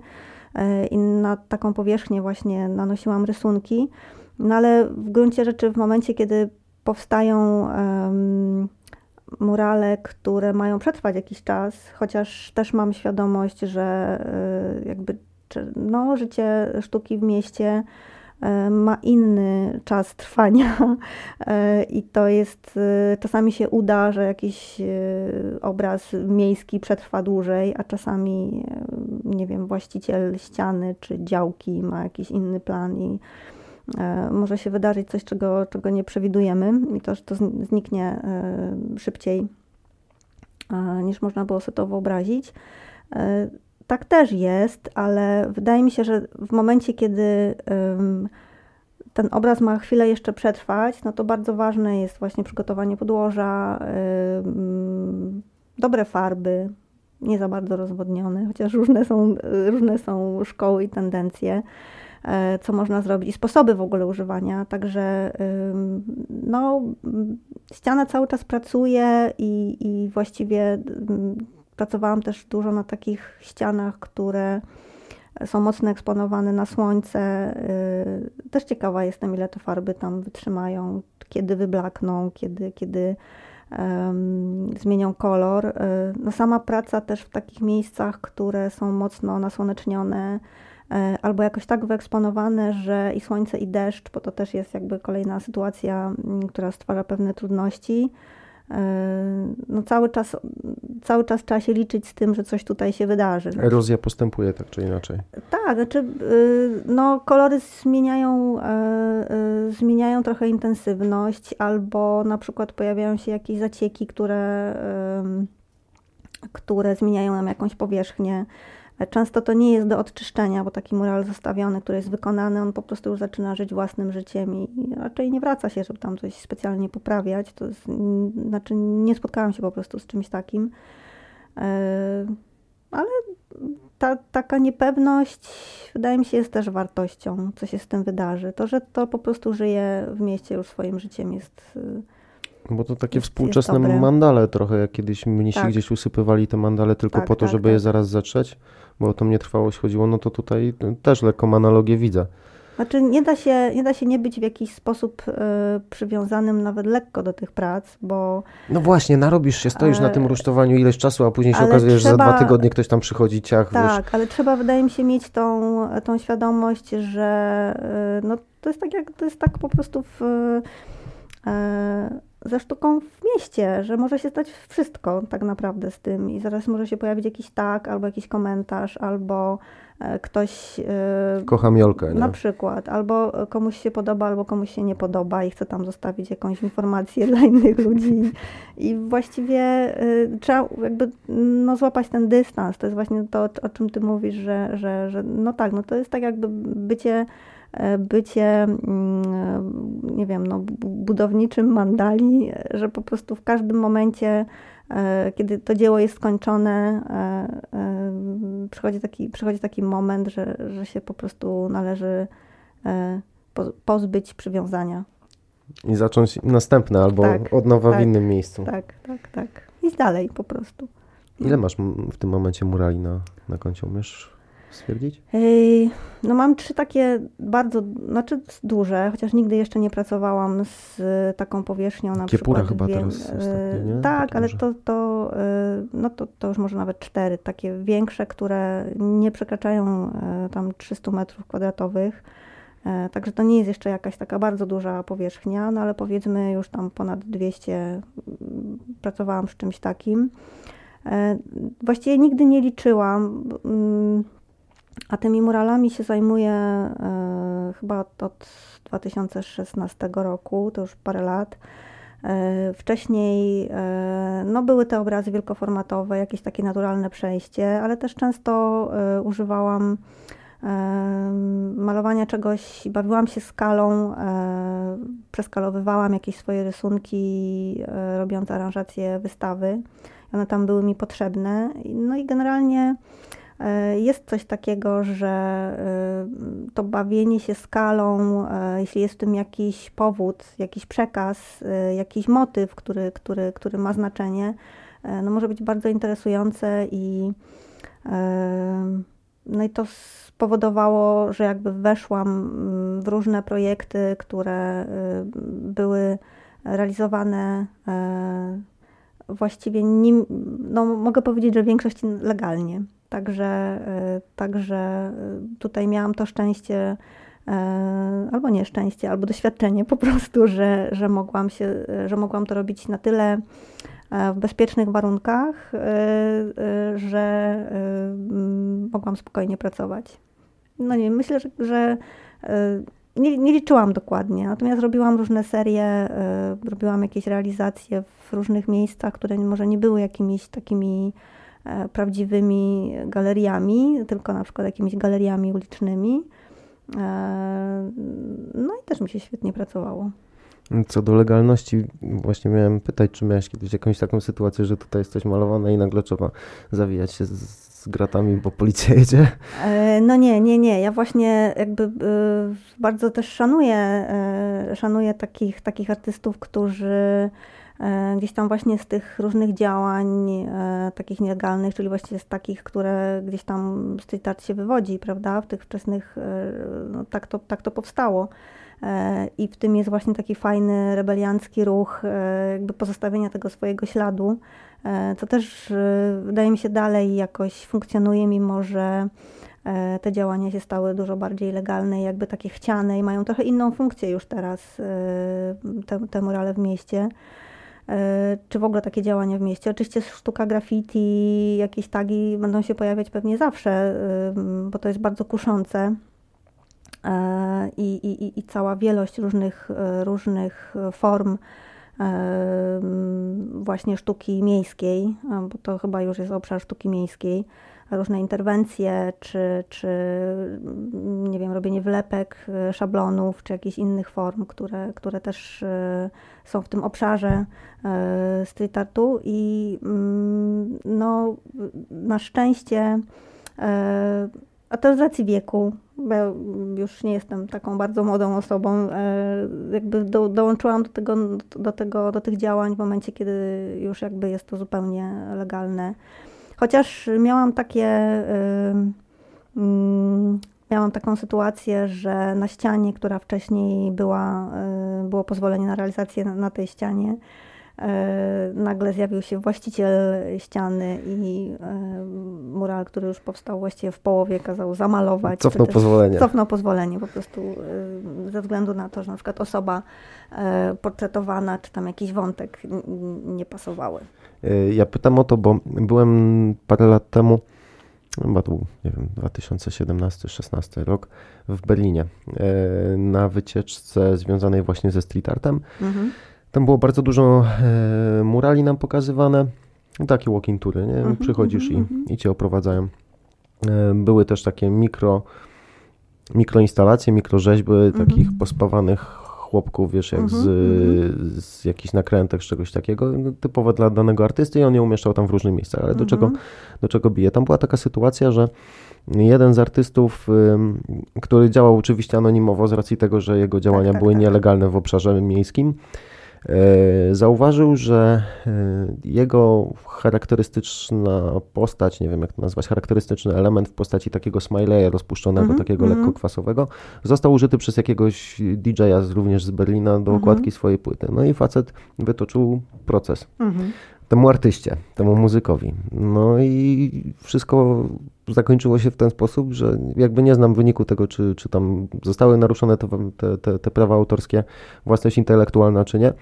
E, I na taką powierzchnię właśnie nanosiłam rysunki. No ale w gruncie rzeczy w momencie, kiedy powstają em, murale, które mają przetrwać jakiś czas, chociaż też mam świadomość, że e, jakby no, życie sztuki w mieście ma inny czas trwania (laughs) e, i to jest, e, czasami się uda, że jakiś e, obraz miejski przetrwa dłużej, a czasami, e, nie wiem, właściciel ściany czy działki ma jakiś inny plan i e, może się wydarzyć coś, czego, czego nie przewidujemy i to, że to zni- zniknie e, szybciej e, niż można było sobie to wyobrazić. Tak też jest, ale wydaje mi się, że w momencie, kiedy ten obraz ma chwilę jeszcze przetrwać, no to bardzo ważne jest właśnie przygotowanie podłoża, dobre farby, nie za bardzo rozwodnione, chociaż różne są, różne są szkoły i tendencje, e, co można zrobić i sposoby w ogóle używania. Także no, ściana cały czas pracuje i, i właściwie pracowałam też dużo na takich ścianach, które są mocno eksponowane na słońce. Y, Też ciekawa jestem, ile te farby tam wytrzymają, kiedy wyblakną, kiedy, kiedy em, zmienią kolor. Y, No sama praca też w takich miejscach, które są mocno nasłonecznione, e, albo jakoś tak wyeksponowane, że i słońce, i deszcz, bo to też jest jakby kolejna sytuacja, m, która stwarza pewne trudności. E, No cały czas, cały czas trzeba się liczyć z tym, że coś tutaj się wydarzy. Erozja postępuje tak czy inaczej. Tak, znaczy y, no, kolory zmieniają, e, y, zmieniają trochę intensywność, albo na przykład pojawiają się jakieś zacieki, które, które zmieniają nam jakąś powierzchnię. Często to nie jest do odczyszczenia, bo taki mural zostawiony, który jest wykonany, on po prostu już zaczyna żyć własnym życiem i raczej nie wraca się, żeby tam coś specjalnie poprawiać. To jest, znaczy nie spotkałam się po prostu z czymś takim. E, Ale ta, taka niepewność, wydaje mi się, jest też wartością, co się z tym wydarzy. To, że to po prostu żyje w mieście już swoim życiem jest... y, Bo to takie Jest- współczesne jest mandale trochę, jak kiedyś mnisi Tak. gdzieś usypywali te mandale tylko Tak, po to, tak, żeby je tak. zaraz zatrzeć, bo o tą nietrwałość chodziło, no to tutaj też lekką analogię widzę. Znaczy nie da się nie, da się nie być w jakiś sposób y, przywiązanym nawet lekko do tych prac, bo No właśnie, narobisz się, stoisz na E, tym rusztowaniu ileś czasu, a później się ale okazuje, że za dwa tygodnie ktoś tam przychodzi, ciach, wiesz. tak, ale trzeba wydaje mi się mieć tą, tą świadomość, że y, no, to jest tak jak to jest tak po prostu w, e, ze sztuką w mieście, że może się stać wszystko tak naprawdę z tym i zaraz może się pojawić jakiś tak, albo jakiś komentarz, albo e, ktoś e, Kocham Jolkę, nie? Na przykład, albo komuś się podoba, albo komuś się nie podoba i chce tam zostawić jakąś informację (laughs) dla innych ludzi. I właściwie y, trzeba jakby no, złapać ten dystans. To jest właśnie to, o czym ty mówisz, że, że, że no tak, no to jest tak jakby bycie e, bycie, mm, nie wiem, no, bu- budowniczym mandali, e, że po prostu w każdym momencie, e, kiedy to dzieło jest skończone, e, e, przychodzi taki, przychodzi taki moment, że, że się po prostu należy e, po- pozbyć przywiązania. I zacząć następne albo Tak, od nowa w tak, innym miejscu. Tak, tak, tak. Iść dalej po prostu. Ile masz w tym momencie murali na, na koncie? Umiesz stwierdzić? No mam trzy takie bardzo, znaczy duże, chociaż nigdy jeszcze nie pracowałam z taką powierzchnią na Kiepura przykład. chyba teraz ostatnio, nie? Tak, Takie ale duże. to, to, no to, to już może nawet cztery, takie większe, które nie przekraczają tam 300 metrów kwadratowych. E, także to nie jest jeszcze jakaś taka bardzo duża powierzchnia, no ale powiedzmy już tam ponad 200 mm, pracowałam z czymś takim. E, właściwie nigdy nie liczyłam, a tymi muralami się zajmuję e, chyba od, od 2016 roku, to już parę lat. Wcześniej no, były te obrazy wielkoformatowe, jakieś takie naturalne przejście, ale też często używałam malowania czegoś, bawiłam się skalą, e, przeskalowywałam jakieś swoje rysunki, e, robiąc aranżację wystawy. One tam były mi potrzebne. No i generalnie e, jest coś takiego, że to bawienie się skalą, jeśli jest w tym jakiś powód, jakiś przekaz, jakiś motyw, który, który, który ma znaczenie, no może być bardzo interesujące i no i to spowodowało, że jakby weszłam mm, w różne projekty, które były realizowane e, właściwie nim, no mogę powiedzieć, że w większości legalnie. Także, e, także y, tutaj miałam to szczęście, e, albo nieszczęście, albo doświadczenie po prostu, że, że, mogłam się, że mogłam to robić na tyle E, w bezpiecznych warunkach, e, e, że mogłam spokojnie pracować. No nie myślę, że, że nie, nie, liczyłam dokładnie, natomiast robiłam różne serie, robiłam jakieś realizacje w różnych miejscach, które może nie były jakimiś takimi prawdziwymi galeriami, tylko na przykład jakimiś galeriami ulicznymi. No i też mi się świetnie pracowało. Co do legalności, właśnie miałem pytać, czy miałeś kiedyś jakąś taką sytuację, że tutaj jesteś malowana i nagle trzeba zawijać się z, gratami, bo policja (laughs) jedzie? E, no nie, nie, nie. Ja właśnie jakby e, bardzo też szanuję, e, szanuję takich, takich artystów, którzy gdzieś tam właśnie z tych różnych działań takich nielegalnych, czyli właśnie z takich, które gdzieś tam street art się wywodzi, prawda, w tych wczesnych, no tak, to, tak to powstało. E, I w tym jest właśnie taki fajny, rebeliancki ruch, e, jakby pozostawienia tego swojego śladu, e, co też wydaje mi się dalej jakoś funkcjonuje, mimo że te działania się stały dużo bardziej legalne, jakby takie chciane i mają trochę inną funkcję już teraz, te, te w mieście czy w ogóle takie działania w mieście. Oczywiście sztuka graffiti, jakieś tagi będą się pojawiać pewnie zawsze, bo to jest bardzo kuszące. E, i, i, i cała wielość różnych, e, różnych form e, właśnie sztuki miejskiej, bo to chyba już jest obszar sztuki miejskiej, różne interwencje, czy, czy nie wiem, robienie wlepek, szablonów, czy jakichś innych form, które, które też są w tym obszarze street artu i mm, no, na szczęście a to z racji wieku, bo już nie jestem taką bardzo młodą osobą, e, jakby do, dołączyłam do tego, do tego, do tych działań w momencie, kiedy już jakby jest to zupełnie legalne. Chociaż miałam takie, mm, miałam taką sytuację, że na ścianie, która wcześniej była, e, było pozwolenie na realizację na tej ścianie, E, nagle zjawił się właściciel ściany i e, mural, który już powstał właściwie w połowie, kazał zamalować. Cofnął pozwolenie. Cofnął pozwolenie po prostu ze względu na to, że na przykład osoba portretowana, czy tam jakiś wątek nie pasowały. Ja pytam o to, bo byłem parę lat temu, chyba to był, nie wiem, 2017-16 rok, w Berlinie na wycieczce związanej właśnie ze street artem. Mhm. Tam było bardzo dużo e, murali nam pokazywane. Takie walking tury, nie? -hmm, Przychodzisz -hmm. i, mhm. i cię oprowadzają. E, były też takie mikro, mikroinstalacje, mikrorzeźby -hmm. takich pospawanych chłopków, wiesz, jak z, mhm, z jakichś nakrętek, z czegoś takiego, typowe dla danego artysty i on je umieszczał tam w różnych miejscach. Ale do, czego, do czego bije? Tam była taka sytuacja, że jeden z artystów, który działał oczywiście anonimowo z racji tego, że jego działania tak, tak, były tak. nielegalne w obszarze miejskim, Zauważył, że jego charakterystyczna postać, nie wiem jak to nazwać, charakterystyczny element w postaci takiego smileya rozpuszczonego, mm -hmm, takiego mm -hmm. lekko kwasowego, został użyty przez jakiegoś DJ-a również z Berlina do mhm. okładki mm -hmm. swojej płyty. No i facet wytoczył proces. Temu artyście, temu muzykowi. No i wszystko zakończyło się w ten sposób, że jakby nie znam wyniku tego, czy, czy tam zostały naruszone te, te, te prawa autorskie, własność intelektualna, czy nie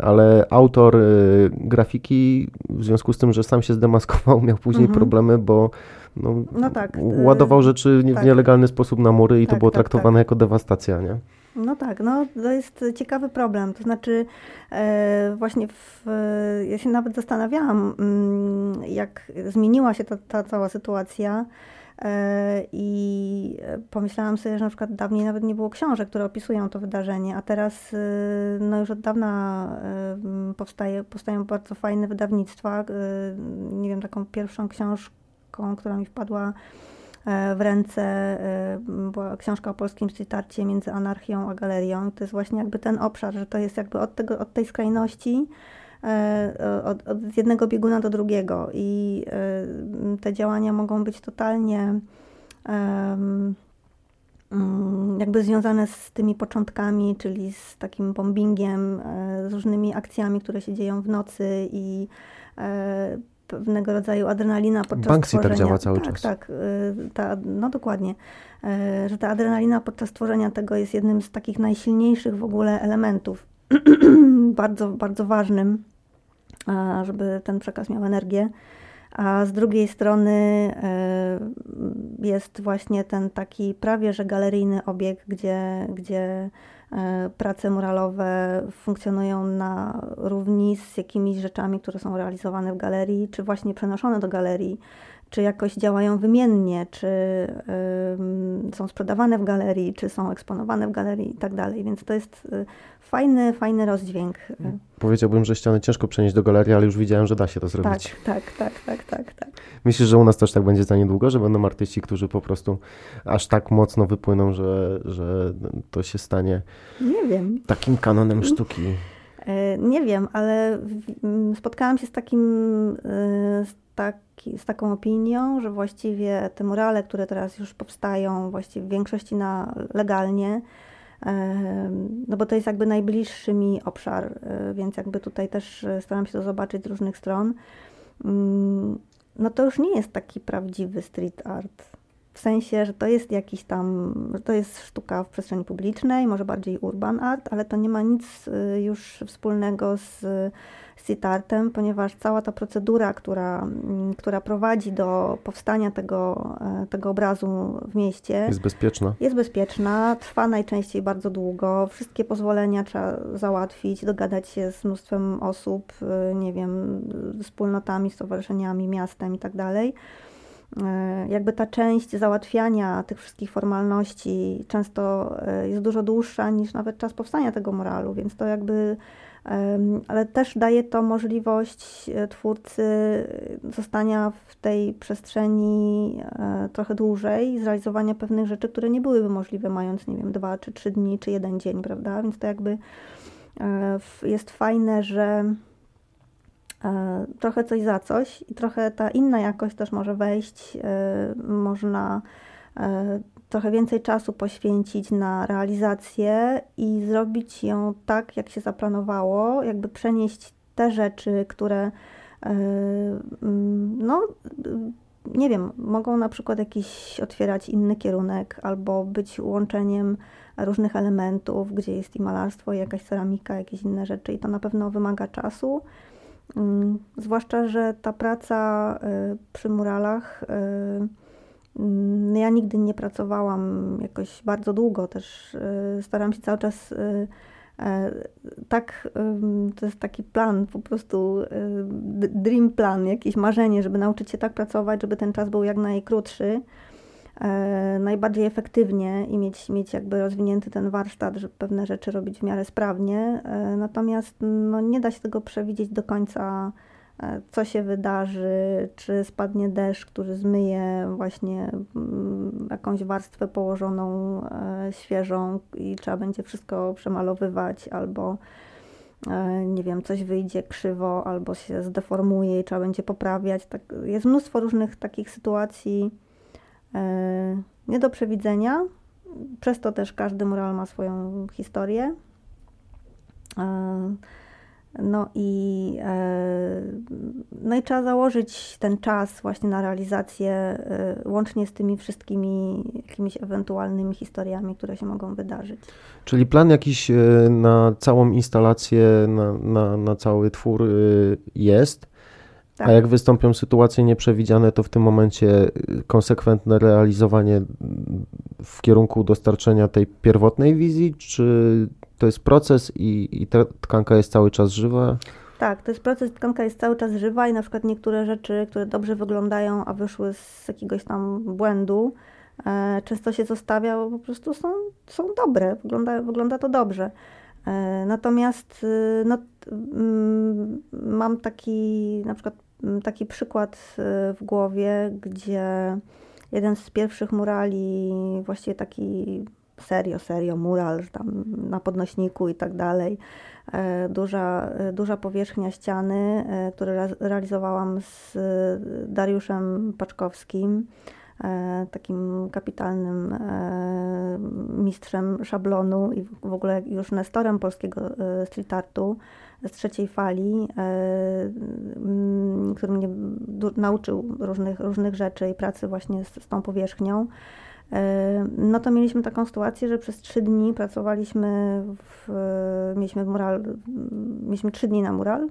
ale autor y, grafiki, w związku z tym, że sam się zdemaskował, miał później mhm. problemy, bo no, no tak, ładował rzeczy tak. w nielegalny sposób na mury i tak, to było tak, traktowane tak. jako dewastacja, nie? No tak, no to jest ciekawy problem. To znaczy, e, właśnie w, ja się nawet zastanawiałam, mm, jak zmieniła się ta, ta cała sytuacja. E, I pomyślałam sobie, że na przykład dawniej nawet nie było książek, które opisują to wydarzenie, a teraz e, no już od dawna e, powstaje, powstają bardzo fajne wydawnictwa. E, nie wiem, taką pierwszą książką, która mi wpadła w ręce e, była książka o polskim streetarcie między anarchią a galerią. To jest właśnie jakby ten obszar, że to jest jakby od, tego, od tej skrajności e, od, od jednego bieguna do drugiego i te działania mogą być totalnie jakby związane z tymi początkami, czyli z takim bombingiem, z różnymi akcjami, które się dzieją w nocy i pewnego rodzaju adrenalina podczas Banksy tworzenia. tak działa cały tak, czas. Tak, y, ta, no dokładnie. Y, że ta adrenalina podczas tworzenia tego jest jednym z takich najsilniejszych w ogóle elementów. (clears throat) bardzo, bardzo ważnym, żeby ten przekaz miał energię. A z drugiej strony y, jest właśnie ten taki prawie że galeryjny obieg, gdzie, gdzie prace muralowe funkcjonują na równi z jakimiś rzeczami, które są realizowane w galerii, czy właśnie przenoszone do galerii, czy jakoś działają wymiennie, czy są sprzedawane w galerii, czy są eksponowane w galerii i tak dalej. Więc to jest y, fajny, fajny rozdźwięk. Powiedziałbym, że ściany ciężko przenieść do galerii, ale już widziałem, że da się to zrobić. Tak, tak, tak, tak, tak. tak. Myślisz, że u nas też tak będzie za niedługo, że będą artyści, którzy po prostu aż tak mocno wypłyną, że, że to się stanie Nie wiem. takim kanonem sztuki? E, nie wiem, ale spotkałam się z takim, e, z, taki, z taką opinią, że właściwie te murale, które teraz już powstają, właściwie w większości na legalnie, no bo to jest jakby najbliższy mi obszar, e, więc jakby tutaj też e, staram się to zobaczyć z różnych stron. Mm, no to już nie jest taki prawdziwy street art. W sensie, że to jest jakiś tam, to jest sztuka w przestrzeni publicznej, może bardziej urban art, ale to nie ma nic e, już wspólnego z CITARTem, ponieważ cała ta procedura, która, mm, która prowadzi do powstania tego, e, tego obrazu w mieście, jest bezpieczna. Jest bezpieczna, trwa najczęściej bardzo długo. Wszystkie pozwolenia trzeba załatwić, dogadać się z mnóstwem osób, e, nie wiem, wspólnotami, stowarzyszeniami, miastem i tak dalej e, jakby ta część załatwiania tych wszystkich formalności często jest dużo dłuższa niż nawet czas powstania tego moralu, więc to jakby ale też daje to możliwość e, twórcy zostania w tej przestrzeni e, trochę dłużej, zrealizowania pewnych rzeczy, które nie byłyby możliwe mając, nie wiem, dwa czy trzy dni, czy jeden dzień, prawda? Więc to jakby e, jest fajne, że trochę coś za coś i trochę ta inna jakość też może wejść, można trochę więcej czasu poświęcić na realizację i zrobić ją tak, jak się zaplanowało, jakby przenieść te rzeczy, które e, no nie wiem, mogą na przykład jakiś otwierać inny kierunek albo być łączeniem różnych elementów, gdzie jest i malarstwo, i jakaś ceramika, jakieś inne rzeczy i to na pewno wymaga czasu. Mm, zwłaszcza, że ta praca e, przy muralach e, ja nigdy nie pracowałam jakoś bardzo długo, też y, staram się cały czas y, e, tak, to jest taki plan, po prostu y, dream plan, jakieś marzenie, żeby nauczyć się tak pracować, żeby ten czas był jak najkrótszy, e, najbardziej efektywnie i mieć, mieć jakby rozwinięty ten warsztat, żeby pewne rzeczy robić w miarę sprawnie. E, natomiast no, nie da się tego przewidzieć do końca co się wydarzy, czy spadnie deszcz, który zmyje właśnie mm, jakąś warstwę położoną e, świeżą i trzeba będzie wszystko przemalowywać, albo nie wiem, coś wyjdzie krzywo albo się zdeformuje i trzeba będzie poprawiać. Tak, jest mnóstwo różnych takich sytuacji nie do przewidzenia. Przez to też każdy mural ma swoją historię. No i, e, no i trzeba założyć ten czas właśnie na realizację, e, łącznie z tymi wszystkimi jakimiś ewentualnymi historiami, które się mogą wydarzyć. Czyli plan jakiś e, na całą instalację, na, na, na cały twór jest. Tak. A jak wystąpią sytuacje nieprzewidziane, to w tym momencie konsekwentne realizowanie w kierunku dostarczenia tej pierwotnej wizji, czy to jest proces i, i ta tkanka jest cały czas żywa? Tak, to jest proces, tkanka jest cały czas żywa i na przykład niektóre rzeczy, które dobrze wyglądają, a wyszły z jakiegoś tam błędu, e, często się zostawia, bo po prostu są, są dobre, wygląda, wygląda to dobrze. E, natomiast y, no, mm, mam taki na przykład mm, taki przykład y, w głowie, gdzie jeden z pierwszych murali, właściwie taki serio, serio, mural tam na podnośniku i tak dalej. E, duża, duża powierzchnia ściany, e, które realizowałam z Dariuszem Paczkowskim, e, takim kapitalnym mistrzem szablonu i w ogóle już nestorem polskiego street artu z trzeciej fali, który mnie nauczył różnych, różnych rzeczy i pracy właśnie z, z tą powierzchnią. E, no to mieliśmy taką sytuację, że przez trzy dni pracowaliśmy, w, mieliśmy mural, mieliśmy trzy dni na mural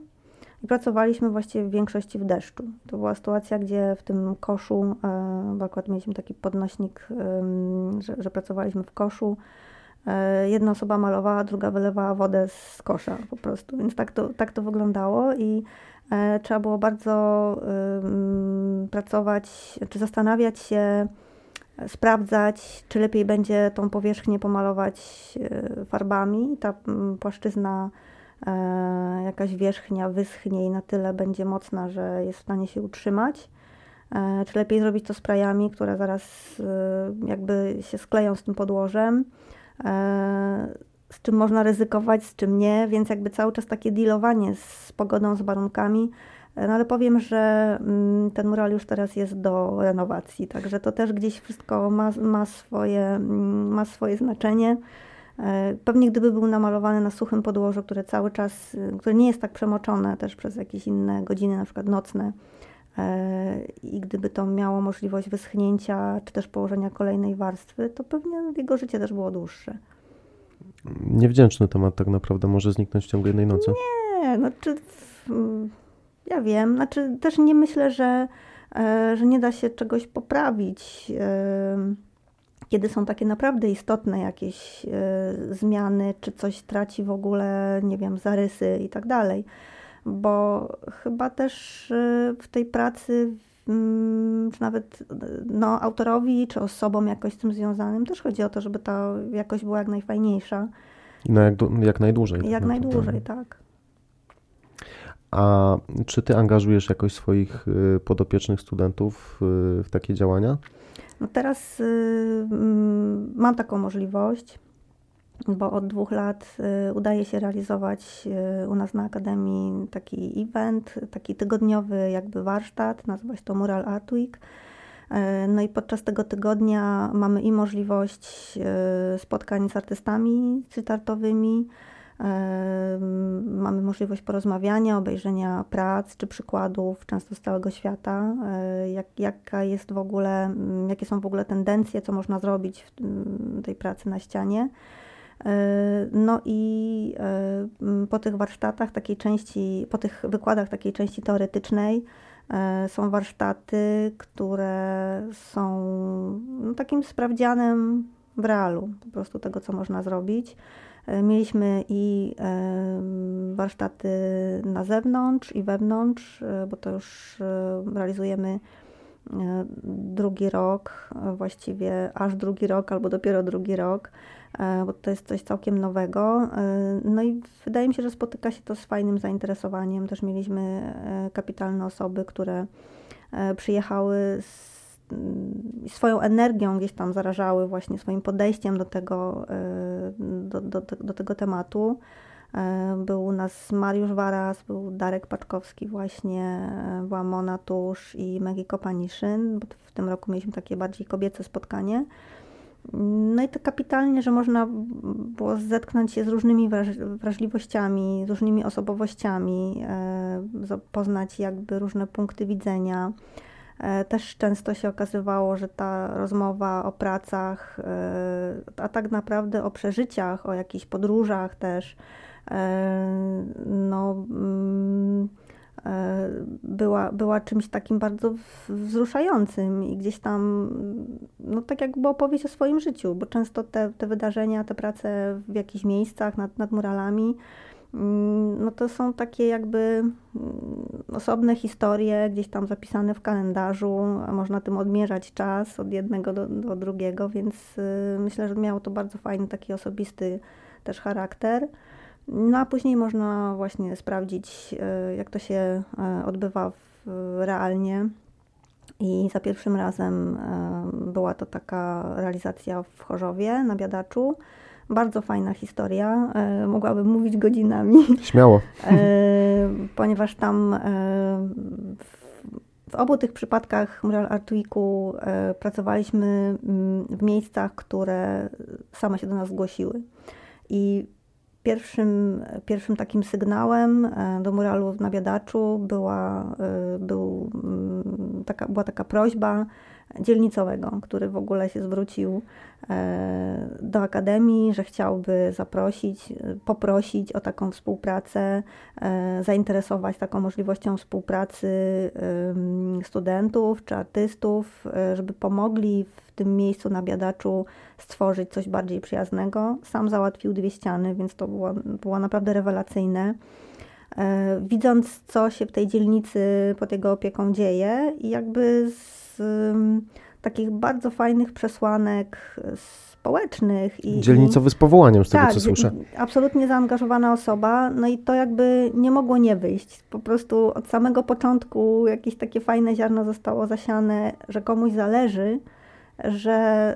i pracowaliśmy właściwie w większości w deszczu. To była sytuacja, gdzie w tym koszu, e, bo akurat mieliśmy taki podnośnik, że, że pracowaliśmy w koszu, jedna osoba malowała, druga wylewała wodę z kosza po prostu, więc tak to, tak to wyglądało i trzeba było bardzo pracować, czy zastanawiać się, sprawdzać, czy lepiej będzie tą powierzchnię pomalować e, farbami. Ta mm, płaszczyzna, e, jakaś wierzchnia wyschnie i na tyle będzie mocna, że jest w stanie się utrzymać. E, czy lepiej zrobić to sprayami, które zaraz jakby się skleją z tym podłożem z czym można ryzykować, z czym nie, więc jakby cały czas takie dealowanie z pogodą, z warunkami no ale powiem, że mm, ten mural już teraz jest do renowacji, także to też gdzieś wszystko ma, ma, swoje, mm, ma swoje znaczenie. E, pewnie gdyby był namalowany na suchym podłożu, które cały czas, y, które nie jest tak przemoczone też przez jakieś inne godziny, na przykład nocne, e, i gdyby to miało możliwość wyschnięcia, czy też położenia kolejnej warstwy, to pewnie jego życie też było dłuższe. Niewdzięczny temat tak naprawdę może zniknąć w ciągu jednej nocy. Nie, no czy ja wiem, znaczy też nie myślę, że, e, że nie da się czegoś poprawić, e, kiedy są takie naprawdę istotne jakieś e, zmiany, czy coś traci w ogóle, nie wiem, zarysy i tak dalej. Bo chyba też w tej pracy, mm, czy nawet no, autorowi, czy osobom jakoś z tym związanym, też chodzi o to, żeby ta jakość była jak najfajniejsza. No jak, jak najdłużej. Jak najdłużej, tak. A czy ty angażujesz jakoś swoich y, podopiecznych studentów y, w takie działania? No teraz y, mm, mam taką możliwość, bo od dwóch lat udaje się realizować u nas na Akademii taki event, taki tygodniowy jakby warsztat, nazywa się to Mural Art Week. No i podczas tego tygodnia mamy i możliwość spotkań z artystami cytartowymi, Mamy możliwość porozmawiania, obejrzenia prac czy przykładów często z całego świata, e, jak, jaka jest w ogóle, mm, jakie są w ogóle tendencje, co można zrobić w tej pracy na ścianie. E, no i e, po tych warsztatach, takiej części, po tych wykładach takiej części teoretycznej, są warsztaty, które są no, takim sprawdzianem w realu, po prostu tego, co można zrobić. E, mieliśmy i warsztaty na zewnątrz i wewnątrz, e, bo to już e, realizujemy drugi rok, właściwie aż drugi rok albo dopiero drugi rok, bo to jest coś całkiem nowego. No i wydaje mi się, że spotyka się to z fajnym zainteresowaniem. Też mieliśmy kapitalne osoby, które przyjechały z swoją energią gdzieś tam zarażały właśnie swoim podejściem do tego, e, do, do, do tego tematu. Był u nas Mariusz Waras, był Darek Paczkowski właśnie, była Mona Tusz i Maggie Kopaniszyn. W tym roku mieliśmy takie bardziej kobiece spotkanie. No i to kapitalnie, że można było zetknąć się z różnymi wrażliwościami, z różnymi osobowościami, poznać jakby różne punkty widzenia. E, też często się okazywało, że ta rozmowa o pracach, e, a tak naprawdę o przeżyciach, o jakichś podróżach też, no, mm, była, była czymś takim bardzo wzruszającym i gdzieś tam, no tak jakby opowieść o swoim życiu, bo często te, te wydarzenia, te prace w jakichś miejscach nad, nad muralami, no to są takie jakby mm, osobne historie, gdzieś tam zapisane w kalendarzu, a można tym odmierzać czas od jednego do, do drugiego, więc y, myślę, że miało to bardzo fajny taki osobisty też charakter. No a później można właśnie sprawdzić, e, jak to się e, odbywa realnie. I za pierwszym razem była to taka realizacja w Chorzowie na Biadaczu. Bardzo fajna historia. Mogłabym mówić godzinami. Śmiało. Ponieważ tam w obu tych przypadkach Mural Art Weeku pracowaliśmy mm, w miejscach, które same się do nas zgłosiły. I Pierwszym, pierwszym takim sygnałem e, do muralu na Biadaczu była, e, był, mm, taka, była taka prośba dzielnicowego, który w ogóle się zwrócił e, do Akademii, że chciałby zaprosić, poprosić o taką współpracę, zainteresować taką możliwością współpracy studentów czy artystów, żeby pomogli w tym miejscu na Biadaczu stworzyć coś bardziej przyjaznego. Sam załatwił dwie ściany, więc to było, było naprawdę rewelacyjne. E, widząc, co się w tej dzielnicy pod jego opieką dzieje i jakby z takich bardzo fajnych przesłanek społecznych. I, Dzielnicowy z powołaniem, z tego tak, co słyszę. absolutnie zaangażowana osoba, no i to jakby nie mogło nie wyjść. Po prostu od samego początku jakieś takie fajne ziarno zostało zasiane, że komuś zależy, że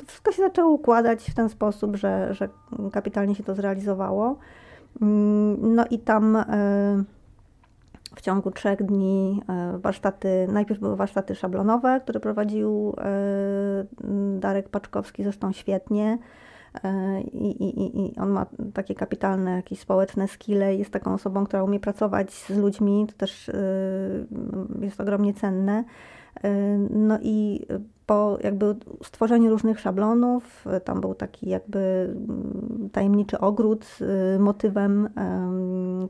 y, wszystko się zaczęło układać w ten sposób, że, że kapitalnie się to zrealizowało. Mm, no i tam y, w ciągu trzech dni y, warsztaty, najpierw były warsztaty szablonowe, które prowadził Darek Paczkowski, zresztą świetnie. I, i, I on ma takie kapitalne, jakieś społeczne skille, jest taką osobą, która umie pracować z ludźmi, to też jest ogromnie cenne. No i po jakby stworzeniu różnych szablonów, tam był taki jakby mm, tajemniczy ogród z y, motywem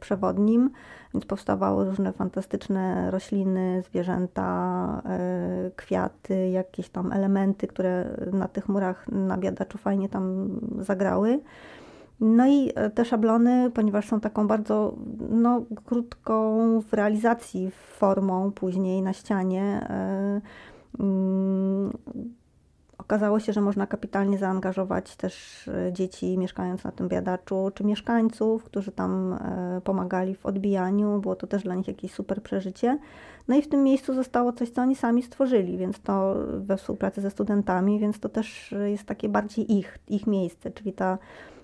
przewodnim, więc powstawały różne fantastyczne rośliny, zwierzęta, e, kwiaty, jakieś tam elementy, które na tych murach na biadaczu fajnie tam zagrały. No i e, te szablony, ponieważ są taką bardzo no, krótką w realizacji formą później na ścianie, e, okazało się, że można kapitalnie zaangażować też e, dzieci mieszkając na tym biadaczu, czy mieszkańców, którzy tam pomagali w odbijaniu. Było to też dla nich jakieś super przeżycie. No i w tym miejscu zostało coś, co oni sami stworzyli, więc to we współpracy ze studentami, więc to też jest takie bardziej ich, ich miejsce, czyli ta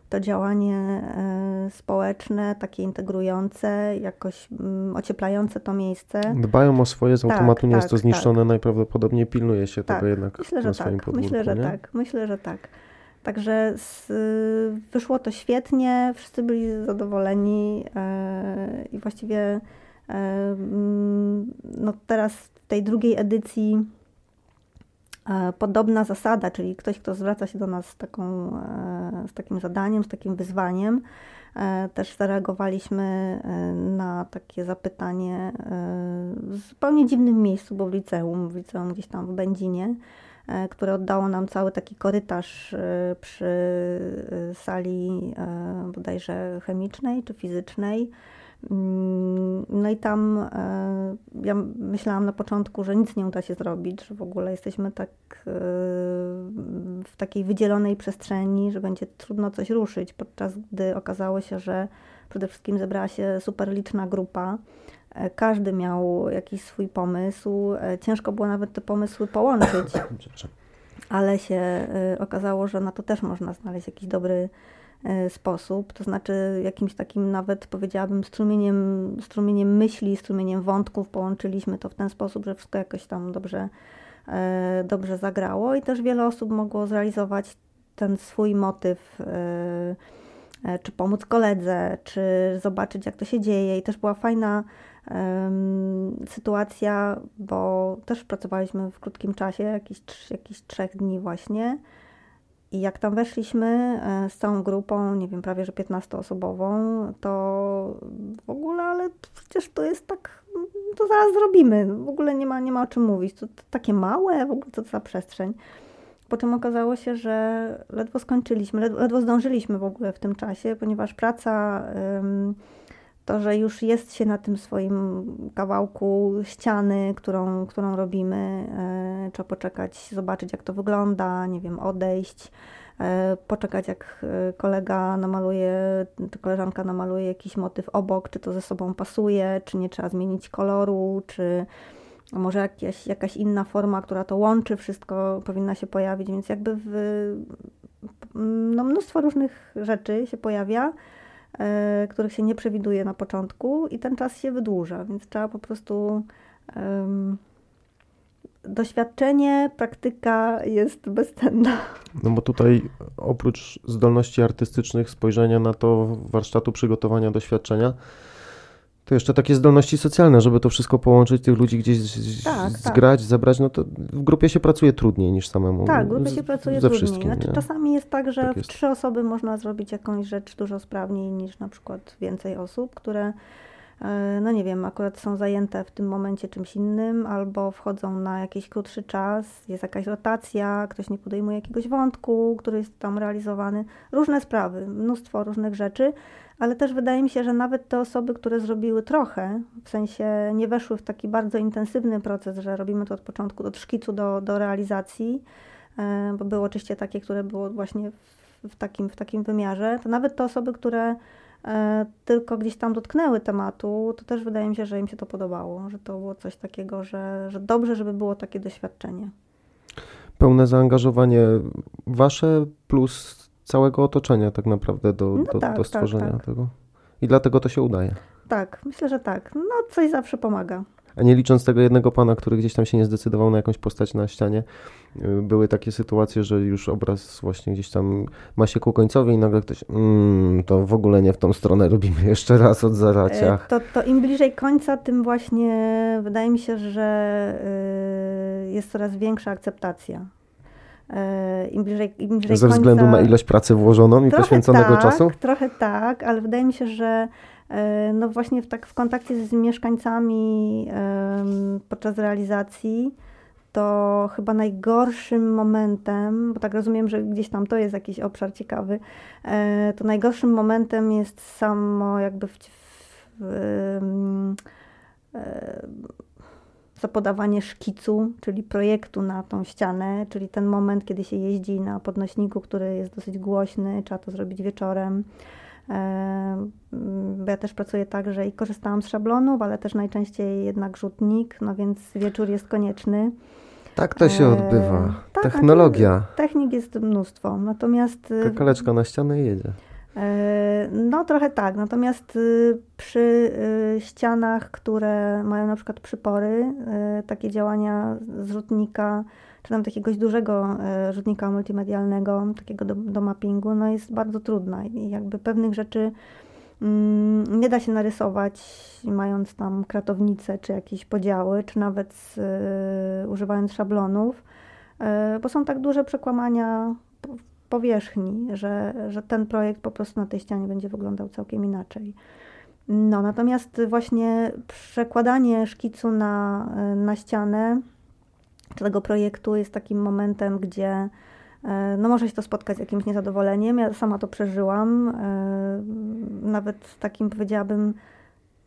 to działanie e, społeczne, takie integrujące, jakoś mm, ocieplające to miejsce. Dbają o swoje, z tak, automatu tak, nie jest to tak, zniszczone, tak. najprawdopodobniej pilnuje się tak. tego jednak Myślę, że na swoim tak. podwórku. Myślę, że nie? tak. Myślę, że tak. Także z, wyszło to świetnie, wszyscy byli zadowoleni e, i właściwie e, mm, no teraz w tej drugiej edycji podobna zasada, czyli ktoś, kto zwraca się do nas z, taką, e, z takim zadaniem, z takim wyzwaniem. E, też zareagowaliśmy na takie zapytanie w zupełnie dziwnym miejscu, bo w liceum, w liceum gdzieś tam w Będzinie, które oddało nam cały taki korytarz przy sali bodajże chemicznej czy fizycznej. Mm, no i tam e, ja myślałam na początku, że nic nie uda się zrobić, że w ogóle jesteśmy tak e, w takiej wydzielonej przestrzeni, że będzie trudno coś ruszyć, podczas gdy okazało się, że przede wszystkim zebrała się super liczna grupa. E, każdy miał jakiś swój pomysł. Ciężko było nawet te pomysły połączyć, (coughs) ale się okazało, że na to też można znaleźć jakiś dobry sposób, to znaczy jakimś takim nawet powiedziałabym strumieniem, strumieniem myśli, strumieniem wątków połączyliśmy to w ten sposób, że wszystko jakoś tam dobrze, dobrze zagrało i też wiele osób mogło zrealizować ten swój motyw E, czy pomóc koledze, czy zobaczyć, jak to się dzieje. I też była fajna sytuacja, bo też pracowaliśmy w krótkim czasie, jakieś, jakieś trzech dni właśnie. I jak tam weszliśmy e, z całą grupą, nie wiem, prawie że 15-osobową, to w ogóle, ale przecież to jest tak, to zaraz zrobimy. W ogóle nie ma, nie ma o czym mówić. To, to takie małe, w ogóle co to za przestrzeń. Potem okazało się, że ledwo skończyliśmy, ledwo, ledwo zdążyliśmy w ogóle w tym czasie, ponieważ praca, to, że już jest się na tym swoim kawałku ściany, którą, którą robimy, e, trzeba poczekać, zobaczyć jak to wygląda, nie wiem, odejść, e, poczekać jak e, kolega namaluje, czy koleżanka namaluje jakiś motyw obok, czy to ze sobą pasuje, czy nie trzeba zmienić koloru, czy może jakaś, jakaś inna forma, która to łączy, wszystko powinna się pojawić, więc jakby w, no mnóstwo różnych rzeczy się pojawia, których się nie przewiduje na początku i ten czas się wydłuża, więc trzeba po prostu doświadczenie, praktyka jest bezcenna. No bo tutaj oprócz zdolności artystycznych, spojrzenia na to warsztatu przygotowania doświadczenia, to jeszcze takie zdolności socjalne, żeby to wszystko połączyć, tych ludzi gdzieś tak, tak. zgrać, tak. zebrać, no to w grupie się pracuje trudniej niż samemu. Tak, w grupie się pracuje ze trudniej. Znaczy, czasami jest tak, że tak jest. w trzy osoby można zrobić jakąś rzecz dużo sprawniej niż na przykład więcej osób, które e, no nie wiem, akurat są zajęte w tym momencie czymś innym, albo wchodzą na jakiś krótszy czas, jest jakaś rotacja, ktoś nie podejmuje jakiegoś wątku, który jest tam realizowany. Różne sprawy, mnóstwo różnych rzeczy ale też wydaje mi się, że nawet te osoby, które zrobiły trochę, w sensie nie weszły w taki bardzo intensywny proces, że robimy to od początku, od szkicu do, do realizacji, e, bo było oczywiście takie, które było właśnie w, w, takim, w takim wymiarze, to nawet te osoby, które e, tylko gdzieś tam dotknęły tematu, to też wydaje mi się, że im się to podobało, że to było coś takiego, że, że dobrze, żeby było takie doświadczenie. Pełne zaangażowanie wasze plus całego otoczenia tak naprawdę do, no do, tak, do tak, stworzenia tak, tego. I dlatego to się udaje. Tak, myślę, że tak. No coś zawsze pomaga. A nie licząc tego jednego pana, który gdzieś tam się nie zdecydował na jakąś postać na ścianie, y, były takie sytuacje, że już obraz właśnie gdzieś tam ma się ku końcowi i nagle ktoś, mmm, to w ogóle nie w tą stronę robimy jeszcze raz od zaracia. E, to, to im bliżej końca, tym właśnie wydaje mi się, że y, jest coraz większa akceptacja Im bliżej, im bliżej Ze końca... względu na ilość pracy włożoną i trochę poświęconego tak, czasu? Trochę tak, ale wydaje mi się, że e, no właśnie w, tak w kontakcie z mieszkańcami podczas realizacji to chyba najgorszym momentem, bo tak rozumiem, że gdzieś tam to jest jakiś obszar ciekawy, e, to najgorszym momentem jest samo jakby w, w, w zapodawanie szkicu, czyli projektu na tą ścianę, czyli ten moment, kiedy się jeździ na podnośniku, który jest dosyć głośny, trzeba to zrobić wieczorem. E, bo ja też pracuję tak, że i korzystałam z szablonów, ale też najczęściej jednak rzutnik, no więc wieczór jest konieczny. Tak to się odbywa. E, tak, Technologia. Technik jest mnóstwo. Natomiast. Kakaleczka na ścianę jedzie. E, no trochę tak, natomiast y, przy y, ścianach, które mają na przykład przypory, y, takie działania z rzutnika, czy tam jakiegoś dużego rzutnika multimedialnego, takiego do, do mappingu, no jest bardzo trudna. I jakby pewnych rzeczy mm, nie da się narysować mając tam kratownice, czy jakieś podziały, czy nawet używając szablonów, bo są tak duże przekłamania powierzchni, że, że ten projekt po prostu na tej ścianie będzie wyglądał całkiem inaczej. No, natomiast właśnie przekładanie szkicu na, na ścianę czy tego projektu jest takim momentem, gdzie e, no może się to spotkać z jakimś niezadowoleniem. Ja sama to przeżyłam, e, nawet takim powiedziałabym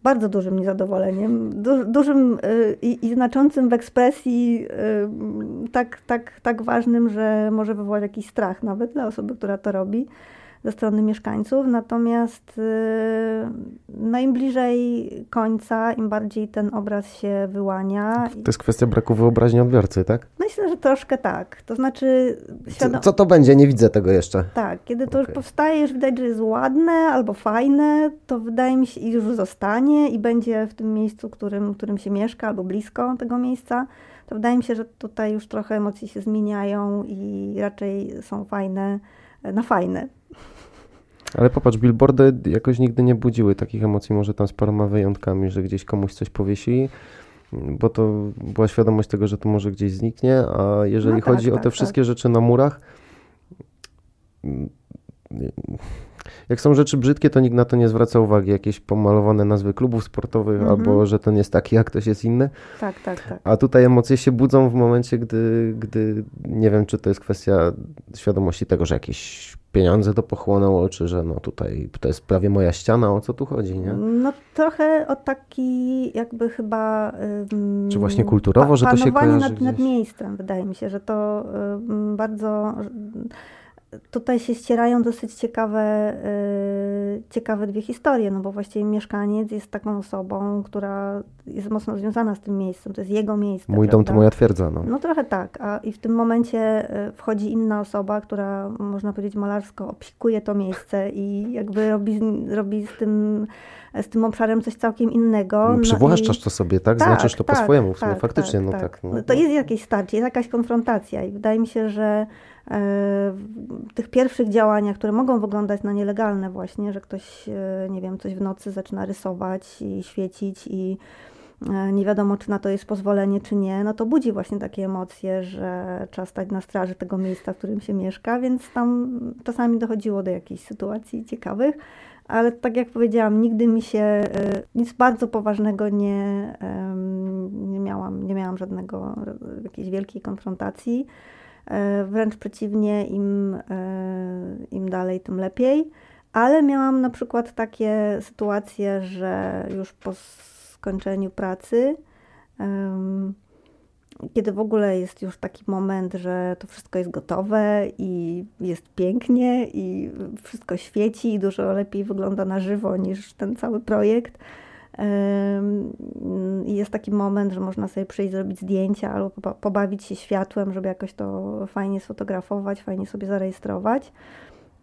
bardzo dużym niezadowoleniem, du, dużym y, i, i, znaczącym w ekspresji, y, tak, tak, tak ważnym, że może wywołać jakiś strach nawet dla osoby, która to robi. Ze strony mieszkańców, natomiast y, no im bliżej końca, im bardziej ten obraz się wyłania. To jest kwestia braku wyobraźni odbiorcy, tak? Myślę, że troszkę tak. To znaczy... Świadom... Co, co, to będzie? Nie widzę tego jeszcze. Tak, kiedy to okay. już powstaje, już widać, że jest ładne albo fajne, to wydaje mi się, i już zostanie i będzie w tym miejscu, którym, którym się mieszka albo blisko tego miejsca, to wydaje mi się, że tutaj już trochę emocje się zmieniają i raczej są fajne na fajne. Ale popatrz, billboardy jakoś nigdy nie budziły takich emocji, może tam z paroma wyjątkami, że gdzieś komuś coś powiesili, bo to była świadomość tego, że to może gdzieś zniknie, a jeżeli no tak, chodzi tak, o te tak, wszystkie tak. rzeczy na murach, jak są rzeczy brzydkie, to nikt na to nie zwraca uwagi. Jakieś pomalowane nazwy klubów sportowych, -hmm. albo że ten jest taki, jak ktoś jest inny. Tak, tak, tak. A tutaj emocje się budzą w momencie, gdy, gdy nie wiem, czy to jest kwestia świadomości tego, że jakieś pieniądze to pochłonęło, czy że no tutaj to jest prawie moja ściana, o co tu chodzi, nie? No trochę o taki jakby chyba... Um, czy właśnie kulturowo, że to się kojarzy nad, nad miejscem, wydaje mi się, że to um, bardzo tutaj się ścierają dosyć ciekawe, yy, ciekawe dwie historie, no bo właściwie mieszkaniec jest taką osobą, która jest mocno związana z tym miejscem, to jest jego miejsce. Mój prawda? dom to moja twierdza. No. no trochę tak, a i w tym momencie y, wchodzi inna osoba, która można powiedzieć malarsko opsikuje to miejsce i jakby robi, robi z tym z tym obszarem coś całkiem innego. No, przywłaszczasz no i... to sobie, tak? tak Znaczysz to tak, po swojemu tak, faktycznie, no tak. tak no, to jest jakieś starcie, jest jakaś konfrontacja i wydaje mi się, że tych pierwszych działaniach, które mogą wyglądać na nielegalne właśnie, że ktoś, e, nie wiem, coś w nocy zaczyna rysować i świecić i e, nie wiadomo, czy na to jest pozwolenie, czy nie, no to budzi właśnie takie emocje, że trzeba stać na straży tego miejsca, w którym się mieszka, więc tam czasami dochodziło do jakichś sytuacji ciekawych, ale tak jak powiedziałam, nigdy mi się e, nic bardzo poważnego nie, nie miałam, nie miałam żadnego, jakiejś wielkiej konfrontacji. E, wręcz przeciwnie, im, e, im dalej, tym lepiej. Ale miałam na przykład takie sytuacje, że już po skończeniu pracy, kiedy w ogóle jest już taki moment, że to wszystko jest gotowe i jest pięknie i wszystko świeci i dużo lepiej wygląda na żywo niż ten cały projekt, jest taki moment, że można sobie przyjść, zrobić zdjęcia albo pobawić się światłem, żeby jakoś to fajnie sfotografować, fajnie sobie zarejestrować.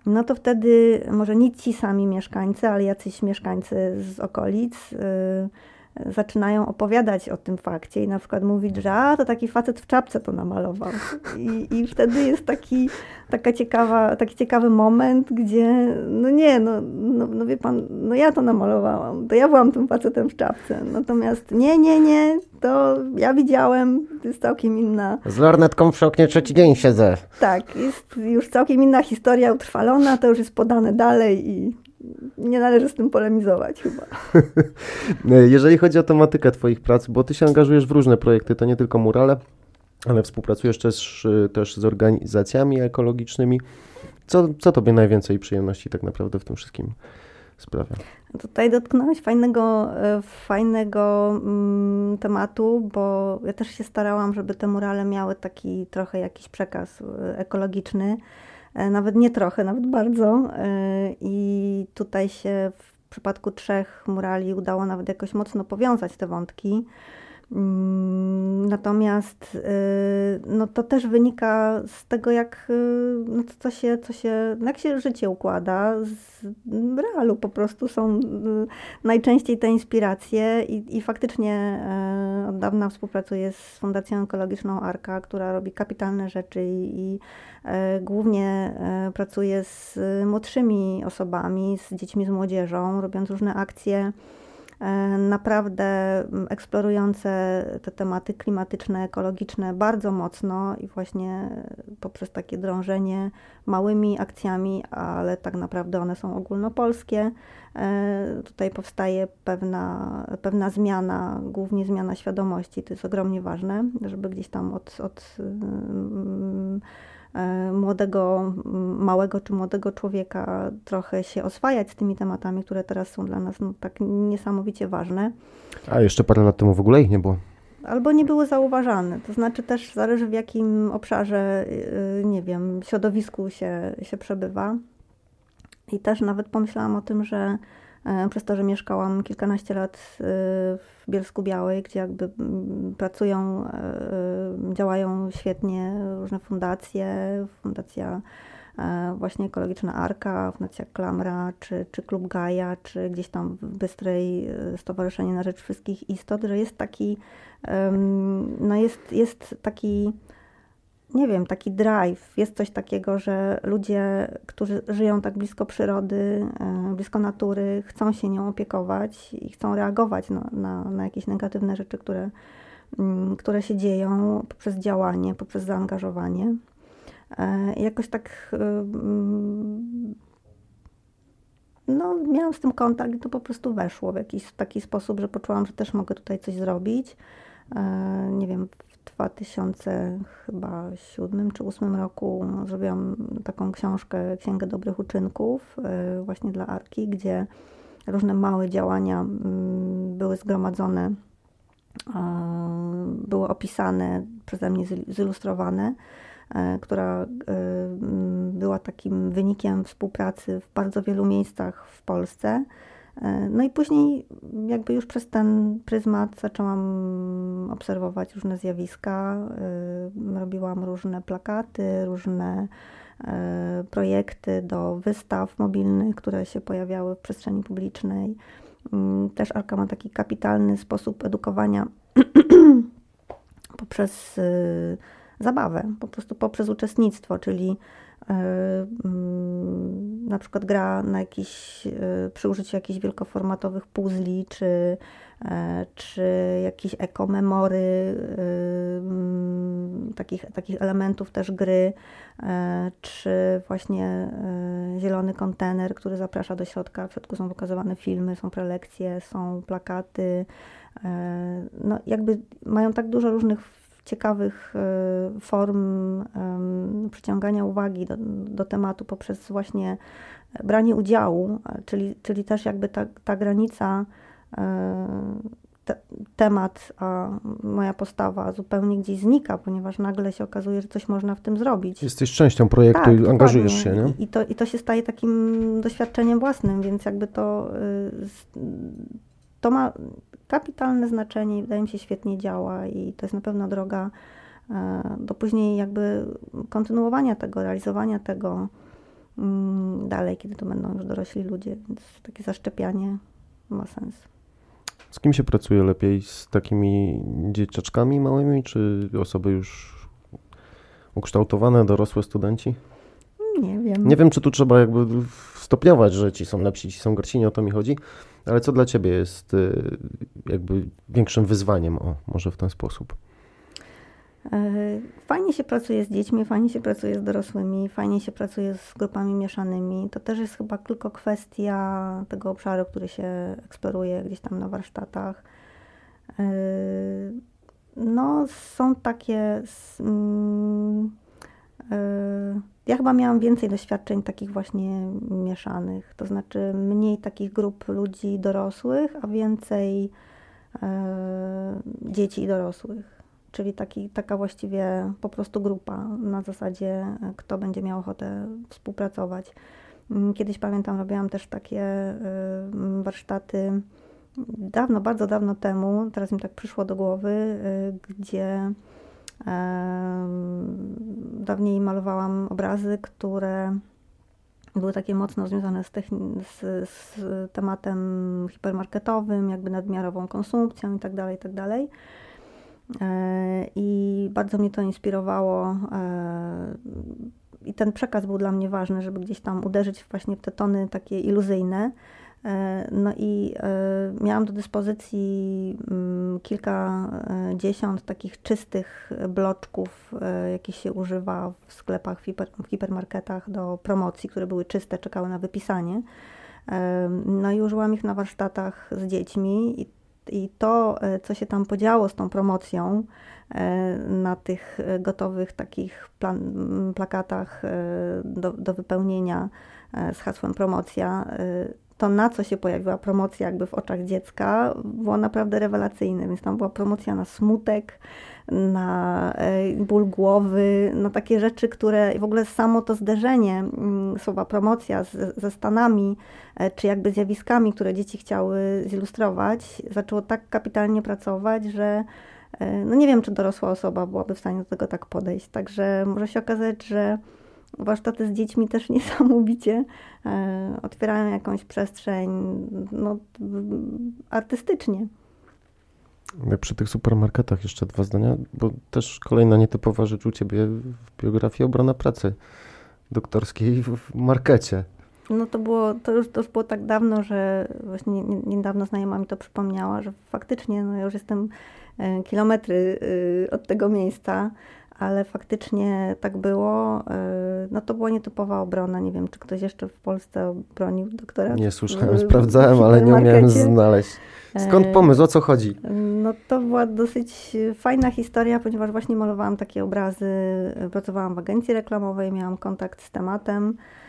No to wtedy może nie ci sami mieszkańcy, ale jacyś mieszkańcy z okolic y, zaczynają opowiadać o tym fakcie i na przykład mówić, że a, to taki facet w czapce to namalował. I, i wtedy jest taki, taka ciekawa, taki ciekawy moment, gdzie no nie, no, no, no wie pan, no ja to namalowałam, to ja byłam tym facetem w czapce. Natomiast nie, nie, nie, to ja widziałem, to jest całkiem inna. Z lornetką w oknie trzeci dzień siedzę. Tak, jest już całkiem inna historia utrwalona, to już jest podane dalej i nie należy z tym polemizować chyba. (laughs) Jeżeli chodzi o tematykę Twoich prac, bo Ty się angażujesz w różne projekty, to nie tylko murale, ale współpracujesz też, też z organizacjami ekologicznymi. Co, co Tobie najwięcej przyjemności tak naprawdę w tym wszystkim sprawia? Tutaj dotknąłeś fajnego, e, fajnego mm, tematu, bo ja też się starałam, żeby te murale miały taki trochę jakiś przekaz e, ekologiczny. E, nawet nie trochę, nawet bardzo. E, I tutaj się w przypadku trzech murali udało nawet jakoś mocno powiązać te wątki. Mm, natomiast y, no to też wynika z tego, jak, y, no co się, co się, jak się życie układa. Z realu po prostu są y, najczęściej te inspiracje i, i faktycznie od dawna współpracuję z Fundacją Ekologiczną Arka, która robi kapitalne rzeczy i, i głównie pracuje z młodszymi osobami, z dziećmi, z młodzieżą, robiąc różne akcje E, naprawdę mm, eksplorujące te tematy klimatyczne, ekologiczne bardzo mocno i właśnie poprzez takie drążenie małymi akcjami, ale tak naprawdę one są ogólnopolskie. E, tutaj powstaje pewna, pewna zmiana, głównie zmiana świadomości. To jest ogromnie ważne, żeby gdzieś tam od, od mm, E, młodego, małego czy młodego człowieka trochę się oswajać z tymi tematami, które teraz są dla nas no, tak niesamowicie ważne. A jeszcze parę lat temu w ogóle ich nie było. Albo nie były zauważane. To znaczy też zależy w jakim obszarze, y, nie wiem, środowisku się, się przebywa. I też nawet pomyślałam o tym, że e, przez to, że mieszkałam kilkanaście lat e, w Bielsku Białej, gdzie jakby pracują, e, działają świetnie różne fundacje, fundacja właśnie ekologiczna Arka, Fundacja Klamra, czy, czy Klub Gaja, czy gdzieś tam w Bystrej Stowarzyszenie na Rzecz Wszystkich Istot, że jest taki, no jest, jest taki nie wiem, taki drive. Jest coś takiego, że ludzie, którzy żyją tak blisko przyrody, e, blisko natury, chcą się nią opiekować i chcą reagować na, na, na jakieś negatywne rzeczy, które, mm, które się dzieją poprzez działanie, poprzez zaangażowanie. E, jakoś tak e, mm, no, miałam z tym kontakt i to po prostu weszło w jakiś taki sposób, że poczułam, że też mogę tutaj coś zrobić. Nie wiem, 2007 czy 2008 roku zrobiłam taką książkę, Księgę Dobrych Uczynków, e, właśnie dla Arki, gdzie różne małe działania mm, były zgromadzone, były opisane, przeze mnie zilustrowane, e, która e, była takim wynikiem współpracy w bardzo wielu miejscach w Polsce no i później jakby już przez ten pryzmat zaczęłam obserwować różne zjawiska, e, robiłam różne plakaty, różne e, projekty do wystaw mobilnych, które się pojawiały w przestrzeni publicznej. Mm, też Arka ma taki kapitalny sposób edukowania (clears throat) poprzez zabawę, po prostu poprzez uczestnictwo, czyli E, na przykład gra na jakiś, e, przy użyciu jakichś wielkoformatowych puzli, czy, e, czy jakichś ekomemory, mm, takich, takich elementów też gry, czy właśnie zielony kontener, który zaprasza do środka. W środku są pokazywane filmy, są prelekcje, są plakaty. No, jakby mają tak dużo różnych ciekawych e, form przyciągania uwagi do, do tematu poprzez właśnie branie udziału, czyli, czyli też jakby ta, ta granica, e, te, temat, a moja postawa zupełnie gdzieś znika, ponieważ nagle się okazuje, że coś można w tym zrobić. Jesteś częścią projektu tak, i angażujesz się, nie? I to, I to się staje takim doświadczeniem własnym, więc jakby to, y, to ma kapitalne znaczenie i wydaje mi się świetnie działa i to jest na pewno droga e, do później jakby kontynuowania tego, realizowania tego mm, dalej, kiedy to będą już dorośli ludzie, więc takie zaszczepianie ma sens. Z kim się pracuje lepiej? Z takimi dzieciaczkami małymi, czy osoby już ukształtowane, dorosłe studenci? Nie wiem. Nie wiem, czy tu trzeba jakby stopniować, że ci są lepsi, ci są gorsi, nie o to mi chodzi. Ale co dla Ciebie jest y, jakby większym wyzwaniem, o, może w ten sposób? E, fajnie się pracuje z dziećmi, fajnie się pracuje z dorosłymi, fajnie się pracuje z grupami mieszanymi. To też jest chyba tylko kwestia tego obszaru, który się eksploruje gdzieś tam na warsztatach. E, no, są takie. Mm, ja chyba miałam więcej doświadczeń takich właśnie mieszanych, to znaczy mniej takich grup ludzi dorosłych, a więcej e, dzieci i dorosłych. Czyli taki, taka właściwie po prostu grupa na zasadzie, kto będzie miał ochotę współpracować. Mm, kiedyś pamiętam, robiłam też takie e, warsztaty dawno, bardzo dawno temu, teraz mi tak przyszło do głowy, e, gdzie Dawniej malowałam obrazy, które były takie mocno związane z, z, z tematem hipermarketowym, jakby nadmiarową konsumpcją itd., tak itd. Tak e, I bardzo mnie to inspirowało. E, I ten przekaz był dla mnie ważny, żeby gdzieś tam uderzyć właśnie w te tony takie iluzyjne, no i e, miałam do dyspozycji mm, kilkadziesiąt takich czystych bloczków, e, jakie się używa w sklepach, w hipermarketach do promocji, które były czyste, czekały na wypisanie. No i użyłam ich na warsztatach z dziećmi i, i to, co się tam podziało z tą promocją na tych gotowych takich plan, plakatach do, do wypełnienia z hasłem promocja, to, na co się pojawiła promocja jakby w oczach dziecka, było naprawdę rewelacyjne. Więc tam była promocja na smutek, na e, ból głowy, na takie rzeczy, które w ogóle samo to zderzenie mm, słowa promocja z, ze stanami, e, czy jakby zjawiskami, które dzieci chciały zilustrować, zaczęło tak kapitalnie pracować, że e, no nie wiem, czy dorosła osoba byłaby w stanie do tego tak podejść. Także może się okazać, że warsztaty z dziećmi też (laughs) niesamowicie otwierają jakąś przestrzeń no, artystycznie. Przy tych supermarketach jeszcze dwa zdania, bo też kolejna nietypowa rzecz u Ciebie w biografii obrona pracy doktorskiej w markecie. No to było, to już, to już było tak dawno, że właśnie niedawno znajoma mi to przypomniała, że faktycznie no ja już jestem e, kilometry e, od tego miejsca, ale faktycznie tak było. E, no to była nietypowa obrona. Nie wiem, czy ktoś jeszcze w Polsce bronił doktora. Nie słyszałem, sprawdzałem, ale nie umiałem znaleźć. Skąd pomysł, o co chodzi? No to była dosyć fajna historia, ponieważ właśnie malowałam takie obrazy, pracowałam w agencji reklamowej, miałam kontakt z tematem e,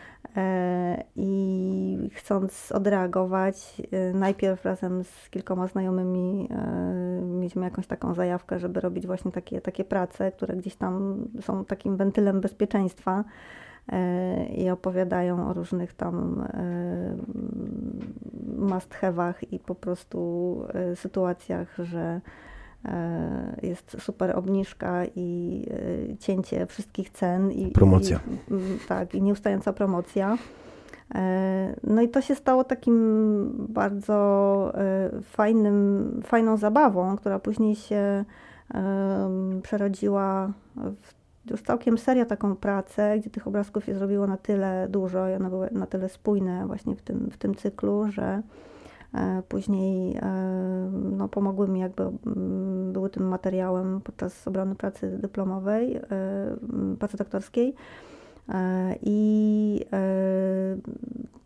i chcąc odreagować, e, najpierw razem z kilkoma znajomymi e, mieliśmy jakąś taką zajawkę, żeby robić właśnie takie, takie prace, które gdzieś tam są takim wentylem bezpieczeństwa i opowiadają o różnych tam must i po prostu e, sytuacjach, że e, jest super obniżka i e, cięcie wszystkich cen. I, promocja. I, tak, i nieustająca promocja. No i to się stało takim bardzo fajnym, fajną zabawą, która później się przerodziła w już całkiem serio taką pracę, gdzie tych obrazków się zrobiło na tyle dużo i one były na tyle spójne właśnie w tym, w tym cyklu, że e, później e, no, pomogły mi jakby, były tym materiałem podczas obrony pracy dyplomowej, e, pracy doktorskiej. I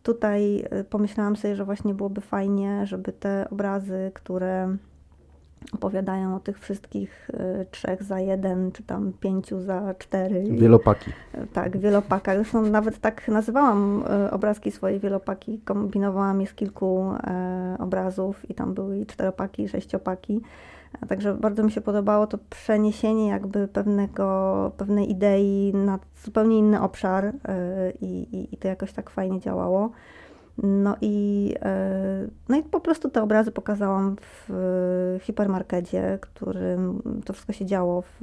tutaj pomyślałam sobie, że właśnie byłoby fajnie, żeby te obrazy, które opowiadają o tych wszystkich y, trzech za jeden, czy tam pięciu za cztery. Wielopaki. Tak, wielopaka. Zresztą nawet tak nazywałam y, obrazki swojej wielopaki. Kombinowałam je z kilku obrazów i tam były i czteropaki, i sześciopaki. Także bardzo mi się podobało to przeniesienie jakby pewnego, pewnej idei na zupełnie inny obszar e, i, i to jakoś tak fajnie działało. No i, e, no i po prostu te obrazy pokazałam w hipermarkecie, którym to wszystko się działo w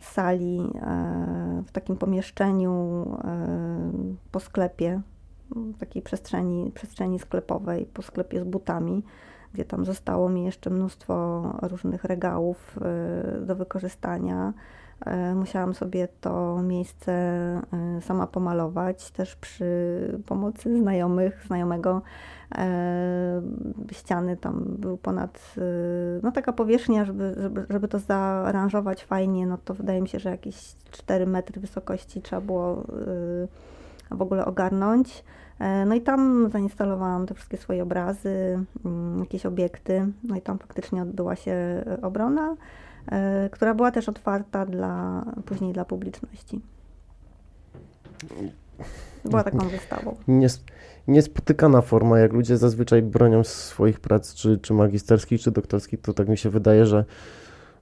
sali, e, w takim pomieszczeniu e, po sklepie, w takiej przestrzeni, przestrzeni sklepowej, po sklepie z butami, gdzie tam zostało mi jeszcze mnóstwo różnych regałów do wykorzystania. E, musiałam sobie to miejsce e, sama pomalować, też przy pomocy znajomych, znajomego. E, ściany tam był ponad, no taka powierzchnia, żeby, żeby, żeby to zaaranżować fajnie, no to wydaje mi się, że jakieś 4 metry wysokości trzeba było w ogóle ogarnąć. No i tam zainstalowałam te wszystkie swoje obrazy, mm, jakieś obiekty, no i tam faktycznie odbyła się obrona. E, która była też otwarta dla, później dla publiczności. Była taką wystawą. Nies, niespotykana forma, jak ludzie zazwyczaj bronią swoich prac, czy, czy magisterskich, czy doktorskich, to tak mi się wydaje, że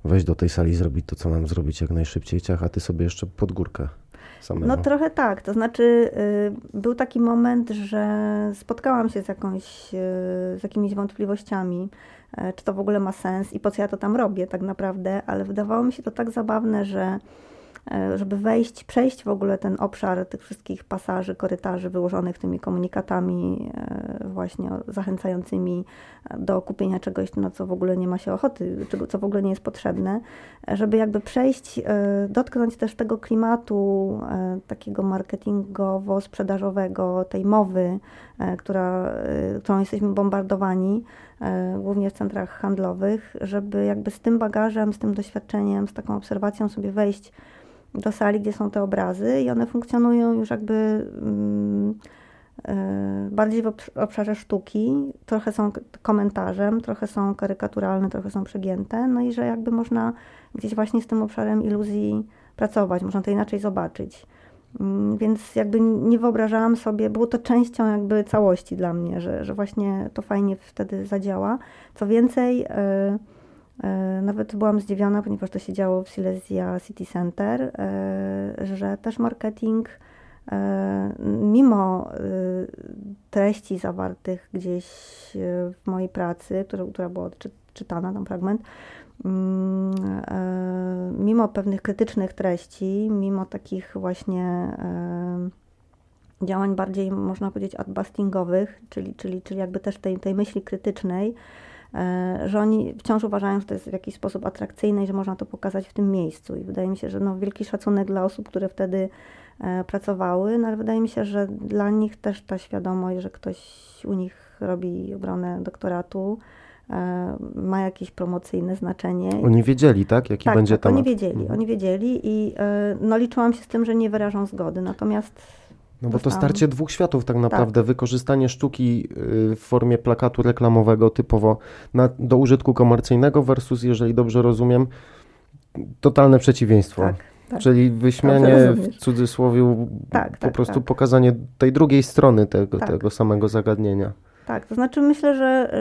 weź do tej sali zrobić to, co mam zrobić jak najszybciej, ciach, a ty sobie jeszcze pod górkę. Samego. No trochę tak, to znaczy y, był taki moment, że spotkałam się z, jakąś, y, z jakimiś wątpliwościami, czy to w ogóle ma sens i po co ja to tam robię tak naprawdę, ale wydawało mi się to tak zabawne, że e, żeby wejść, przejść w ogóle ten obszar tych wszystkich pasaży, korytarzy wyłożonych tymi komunikatami e, właśnie zachęcającymi do kupienia czegoś, na co w ogóle nie ma się ochoty, co w ogóle nie jest potrzebne, żeby jakby przejść, dotknąć też tego klimatu takiego marketingowo-sprzedażowego, tej mowy, która, którą jesteśmy bombardowani, E, głównie w centrach handlowych, żeby jakby z tym bagażem, z tym doświadczeniem, z taką obserwacją sobie wejść do sali, gdzie są te obrazy i one funkcjonują już jakby mm, e, bardziej w obszarze sztuki, trochę są komentarzem, trochę są karykaturalne, trochę są przegięte, no i że jakby można gdzieś właśnie z tym obszarem iluzji pracować, można to inaczej zobaczyć. Mm, więc jakby nie wyobrażałam sobie, było to częścią jakby całości dla mnie, że, że właśnie to fajnie wtedy zadziała. Co więcej, nawet byłam zdziwiona, ponieważ to się działo w Silesia City Center, że też marketing E, mimo e, treści zawartych gdzieś e, w mojej pracy, która, była czytana, tam fragment, mm, mimo pewnych krytycznych treści, mimo takich właśnie działań bardziej, można powiedzieć, adbustingowych, czyli, czyli, czyli jakby też tej, tej myśli krytycznej, że oni wciąż uważają, że to jest w jakiś sposób atrakcyjne i że można to pokazać w tym miejscu. I wydaje mi się, że no, wielki szacunek dla osób, które wtedy E, pracowały, no ale wydaje mi się, że dla nich też ta świadomość, że ktoś u nich robi obronę doktoratu, e, ma jakieś promocyjne znaczenie. Oni wiedzieli, tak? Jaki tak, będzie tak, temat. oni wiedzieli, mhm. oni wiedzieli i e, no, liczyłam się z tym, że nie wyrażą zgody, natomiast... No bo to starcie dwóch światów tak naprawdę, tak. wykorzystanie sztuki y, w formie plakatu reklamowego typowo na, do użytku komercyjnego versus, jeżeli dobrze rozumiem, totalne przeciwieństwo. Tak. Tak. Czyli wyśmianie w cudzysłowie, tak, po tak, prostu tak. pokazanie tej drugiej strony tego, tak. tego samego zagadnienia. Tak, to znaczy myślę, że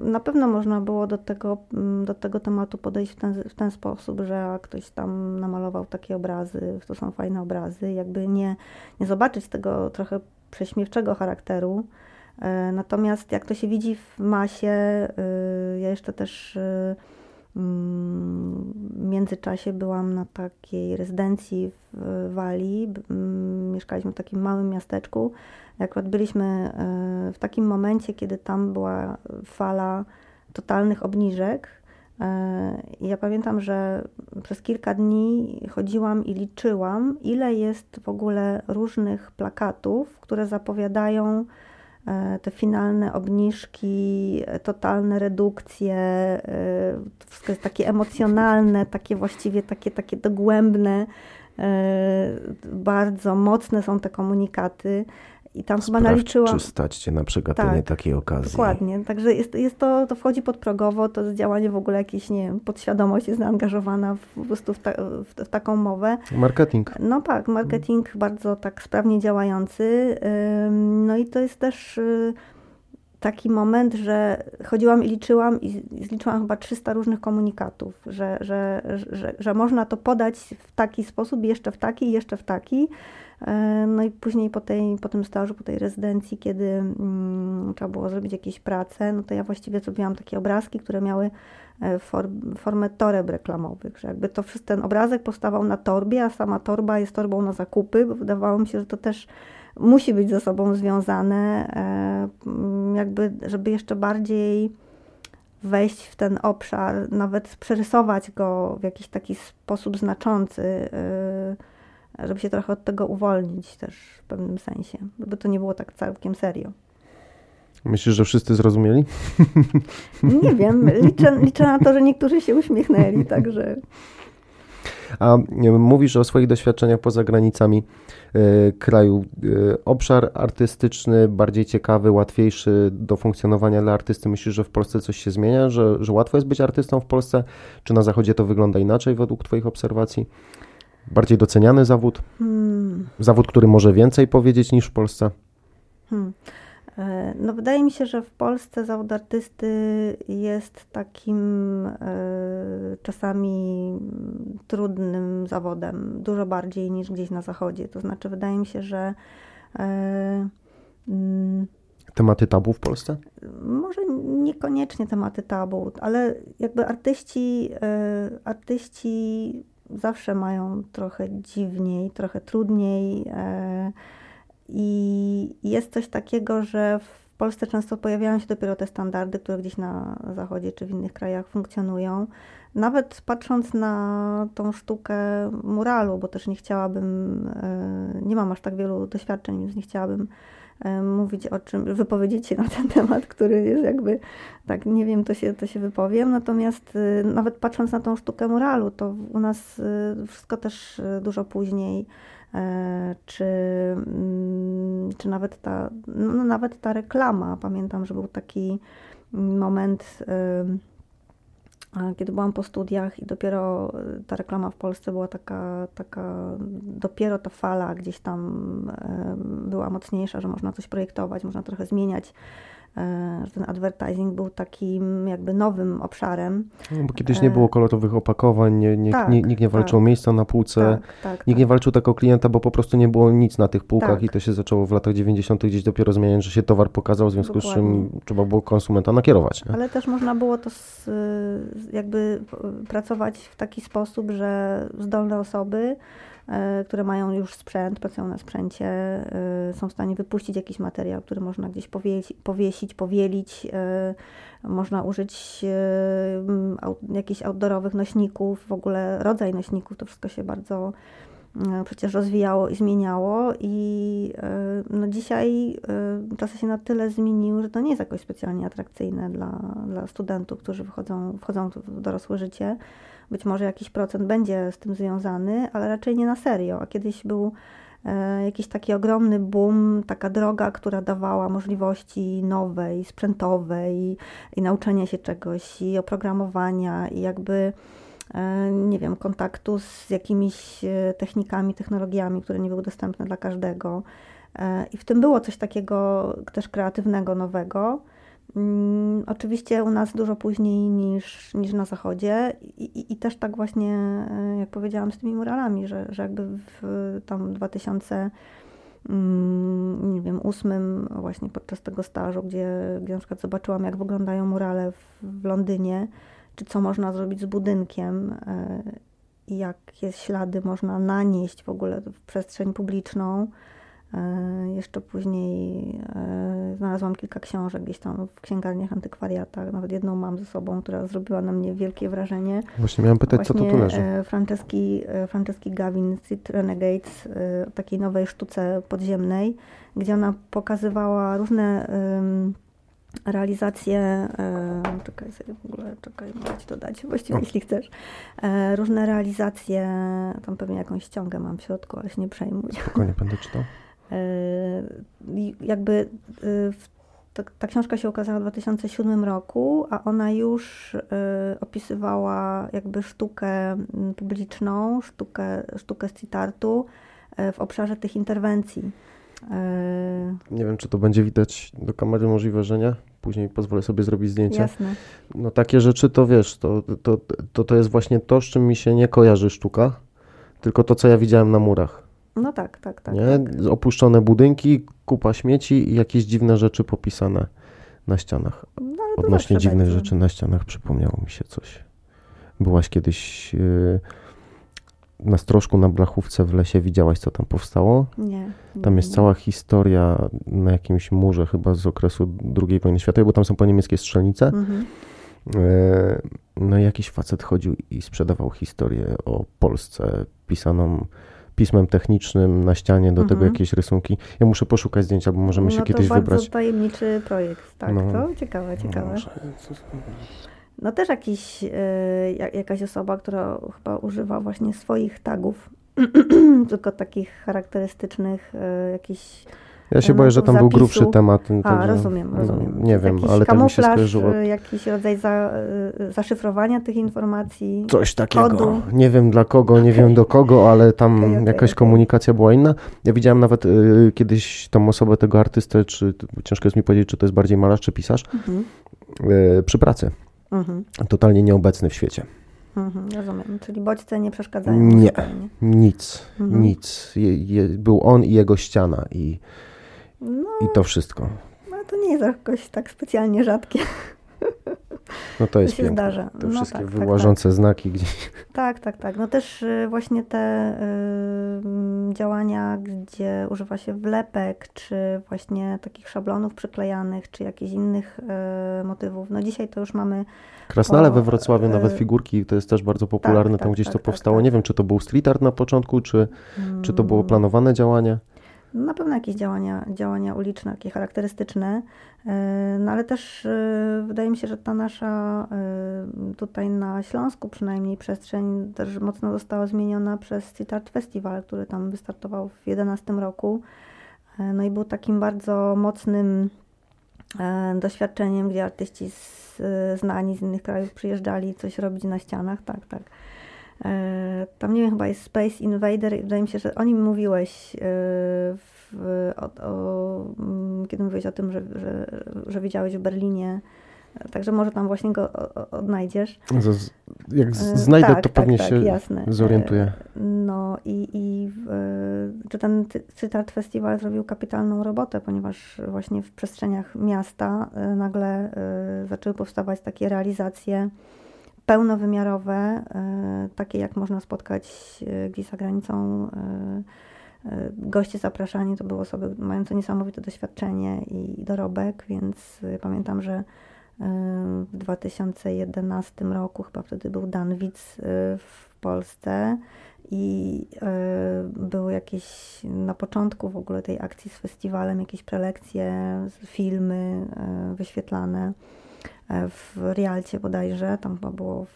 y, na pewno można było do tego, mm, do tego tematu podejść w ten, w ten sposób, że ktoś tam namalował takie obrazy, to są fajne obrazy, jakby nie, nie zobaczyć tego trochę prześmiewczego charakteru. Y, natomiast jak to się widzi w masie, y, ja jeszcze też w międzyczasie byłam na takiej rezydencji w Walii. Mm, mieszkaliśmy w takim małym miasteczku. Akurat byliśmy e, w takim momencie, kiedy tam była fala totalnych obniżek. E, ja pamiętam, że przez kilka dni chodziłam i liczyłam, ile jest w ogóle różnych plakatów, które zapowiadają te finalne obniżki, e, totalne redukcje, e, wszystko jest takie emocjonalne, takie właściwie takie, takie dogłębne, bardzo mocne są te komunikaty. I tam Sprawdź, chyba naliczyłam. Czy stać cię na przegapienie tak, takiej okazji. Dokładnie. Także jest, jest to, to wchodzi podprogowo, to jest działanie w ogóle jakieś, nie wiem, podświadomość jest zaangażowana w, po prostu w, ta, w, w, taką mowę. Marketing. No tak, marketing hmm. bardzo tak sprawnie działający. No i to jest też y, taki moment, że chodziłam i liczyłam i zliczyłam chyba 300 różnych komunikatów, że, że, że, że można to podać w taki sposób, jeszcze w taki, jeszcze w taki. E, no i później po, tej, po tym stażu, po tej rezydencji, kiedy mm, trzeba było zrobić jakieś prace, no to ja właściwie zrobiłam takie obrazki, które miały e, form, formę toreb reklamowych, że jakby to ten obrazek powstawał na torbie, a sama torba jest torbą na zakupy, bo wydawało mi się, że to też musi być ze sobą związane, e, jakby żeby jeszcze bardziej wejść w ten obszar, nawet przerysować go w jakiś taki sposób znaczący, żeby się trochę od tego uwolnić też w pewnym sensie, żeby to nie było tak całkiem serio. Myślisz, że wszyscy zrozumieli? (laughs) Nie wiem, liczę, liczę na to, że niektórzy się uśmiechnęli, także... A mówisz o swoich doświadczeniach poza granicami y, kraju. Y, obszar artystyczny, bardziej ciekawy, łatwiejszy do funkcjonowania dla artysty. Myślisz, że w Polsce coś się zmienia, że, że łatwo jest być artystą w Polsce? Czy na Zachodzie to wygląda inaczej według Twoich obserwacji? Bardziej doceniany zawód? Hmm. Zawód, który może więcej powiedzieć niż w Polsce? Hmm. E, no, wydaje mi się, że w Polsce zawód artysty jest takim e, czasami trudnym zawodem, dużo bardziej niż gdzieś na zachodzie. To znaczy, wydaje mi się, że. E, mm, tematy tabu w Polsce? Może niekoniecznie tematy tabu, ale jakby artyści, artyści zawsze mają trochę dziwniej, trochę trudniej. E, I jest coś takiego, że w Polsce często pojawiają się dopiero te standardy, które gdzieś na zachodzie czy w innych krajach funkcjonują. Nawet patrząc na tą sztukę muralu, bo też nie chciałabym, e, nie mam aż tak wielu doświadczeń, więc nie chciałabym mówić o czym, wypowiedzieć się na ten (laughs) temat, który jest jakby, tak, nie wiem, to się, to się wypowiem. Natomiast e, nawet patrząc na tą sztukę moralu, to u nas e, wszystko też dużo później, czy, mm, czy nawet ta, no nawet ta reklama. Pamiętam, że był taki moment kiedy byłam po studiach i dopiero ta reklama w Polsce była taka, taka dopiero ta fala gdzieś tam była mocniejsza, że można coś projektować, można trochę zmieniać że ten advertising był takim jakby nowym obszarem. No, bo kiedyś nie było kolorowych opakowań, nie, nie, tak, nikt nie walczył tak, o miejsca na półce, tak, tak nikt nie tak. walczył tak o klienta, bo po prostu nie było nic na tych półkach tak. i to się zaczęło w latach 90. gdzieś dopiero zmieniać, że się towar pokazał, w związku Dokładnie. z czym trzeba było konsumenta nakierować. Nie? Ale też można było to z, jakby pracować w taki sposób, że zdolne osoby E, które mają już sprzęt, pracują na sprzęcie, e, są w stanie wypuścić jakiś materiał, który można gdzieś powiesić, powiesić powielić. E, można użyć jakichś outdoorowych nośników, w ogóle rodzaj nośników, to wszystko się bardzo przecież rozwijało i zmieniało i no dzisiaj czasy się na tyle zmieniły, że to nie jest jakoś specjalnie atrakcyjne dla, dla studentów, którzy wchodzą, wchodzą w dorosłe życie. Być może jakiś procent będzie z tym związany, ale raczej nie na serio. A kiedyś był e, jakiś taki ogromny boom, taka droga, która dawała możliwości nowe i sprzętowe i, i nauczenia się czegoś i oprogramowania i jakby e, nie wiem, kontaktu z jakimiś e, technikami, technologiami, które nie były dostępne dla każdego. I w tym było coś takiego też kreatywnego, nowego. Mm, oczywiście u nas dużo później niż, niż na zachodzie. I, i, i, też tak właśnie, e, jak powiedziałam, z tymi muralami, że, że jakby w tam 2000 mm, właśnie podczas tego stażu, gdzie, gdzie na przykład zobaczyłam, jak wyglądają murale w, w Londynie, czy co można zrobić z budynkiem e, jakie ślady można nanieść w ogóle w przestrzeń publiczną, jeszcze później e, znalazłam kilka książek gdzieś tam w księgarniach, antykwariatach. Nawet jedną mam ze sobą, która zrobiła na mnie wielkie wrażenie. Właśnie miałam pytać, Właśnie, co to tu leży. E, Franceski, Franceski Gavin, Cit Renegades, o takiej nowej sztuce podziemnej, gdzie ona pokazywała różne realizacje, czekaj sobie w ogóle, czekaj, mogę ci to dać, właściwie o. jeśli chcesz, różne realizacje, tam pewnie jakąś ściągę mam w środku, ale się nie przejmuj. Spokojnie, będę czytał. Yy, jakby yy, ta, ta, książka się ukazała w 2007 roku, a ona już yy, opisywała jakby sztukę mm, publiczną, sztukę, sztukę street artu w obszarze tych interwencji. Nie wiem, czy to będzie widać do kamery, możliwe, że nie. Później pozwolę sobie zrobić zdjęcie. Jasne. No takie rzeczy to wiesz, to, to, to, to jest właśnie to, z czym mi się nie kojarzy sztuka, tylko to, co ja widziałem na murach. No tak, tak, tak. Nie? tak. Opuszczone budynki, kupa śmieci i jakieś dziwne rzeczy popisane na ścianach. No, Odnośnie dziwnych będzie. rzeczy na ścianach przypomniało mi się coś. Byłaś kiedyś yy, na strożku na Blachówce w lesie, widziałaś co tam powstało? Nie. nie tam jest nie. cała historia na jakimś murze chyba z okresu II wojny światowej, bo tam są po niemieckie strzelnice. Mhm. Yy, no i jakiś facet chodził i sprzedawał historię o Polsce pisaną pismem technicznym na ścianie, do mhm. tego jakieś rysunki. Ja muszę poszukać zdjęcia, bo możemy się no kiedyś to wybrać. to tajemniczy projekt, tak, no. to ciekawe, ciekawe. No, no też jakiś, y, jakaś osoba, która chyba używa właśnie swoich tagów, (clears throat) tylko takich charakterystycznych, y, jakichś ja się boję, że tam zapisu. był grubszy temat. A, także, rozumiem, no, rozumiem. No, nie wiem, jakiś ale tak mi się skojarzyło. Y, jakiś rodzaj za, y, zaszyfrowania tych informacji. Coś takiego. Kodu. Nie wiem dla kogo, nie wiem do kogo, ale tam okay, okay, jakaś okay. komunikacja była inna. Ja widziałem nawet y, kiedyś tą osobę, tego artystę, czy ciężko jest mi powiedzieć, czy to jest bardziej malarz, czy pisarz, mhm. y, przy pracy. Mhm. Totalnie nieobecny w świecie. Mhm, rozumiem. Czyli bodźce nie przeszkadzają? Nie, nic, mhm. nic. Je, je, był on i jego ściana i no, I to wszystko. No to nie jest jakoś tak specjalnie rzadkie. (laughs) No to jest to się piękne. zdarza. Te no wszystkie tak, tak wyłażące tak, znaki gdzieś. Tak, tak, tak. No też y, właśnie te y, działania, gdzie używa się wlepek, czy właśnie takich szablonów przyklejanych, czy jakichś innych y, motywów. No dzisiaj to już mamy... Krasnale po, we Wrocławiu, nawet y, figurki, to jest też bardzo popularne, tak, tam gdzieś tak, to tak, powstało. Nie wiem, czy to był street art na początku, czy, czy to było mm. planowane działanie na pewno jakieś działania, działania uliczne, takie charakterystyczne, e, no ale też e, wydaje mi się, że ta nasza e, tutaj na Śląsku przynajmniej przestrzeń też mocno została zmieniona przez Street Art Festival, który tam wystartował w 2011 roku. No i był takim bardzo mocnym doświadczeniem, gdzie artyści z, znani z innych krajów przyjeżdżali coś robić na ścianach, tak, tak. E, tam nie wiem, chyba jest Space Invader. Wydaje mi się, że o nim mówiłeś, e, w, o, o, mm, kiedy mówiłeś o tym, że, że, że widziałeś w Berlinie. Także może tam właśnie go odnajdziesz. Jak e, znajdę, tak, to tak, pewnie tak, się jasne. zorientuję. No i, i czy ten Cytat Festiwal zrobił kapitalną robotę, ponieważ właśnie w przestrzeniach miasta nagle zaczęły powstawać takie realizacje pełnowymiarowe, e, takie jak można spotkać e, gdzieś za granicą. E, goście zapraszani to były osoby mające niesamowite doświadczenie i dorobek, więc pamiętam, że w 2011 roku, chyba wtedy był Dan Witz w Polsce i były jakieś na początku w ogóle tej akcji z festiwalem jakieś prelekcje, filmy wyświetlane w Rialcie bodajże, tam chyba było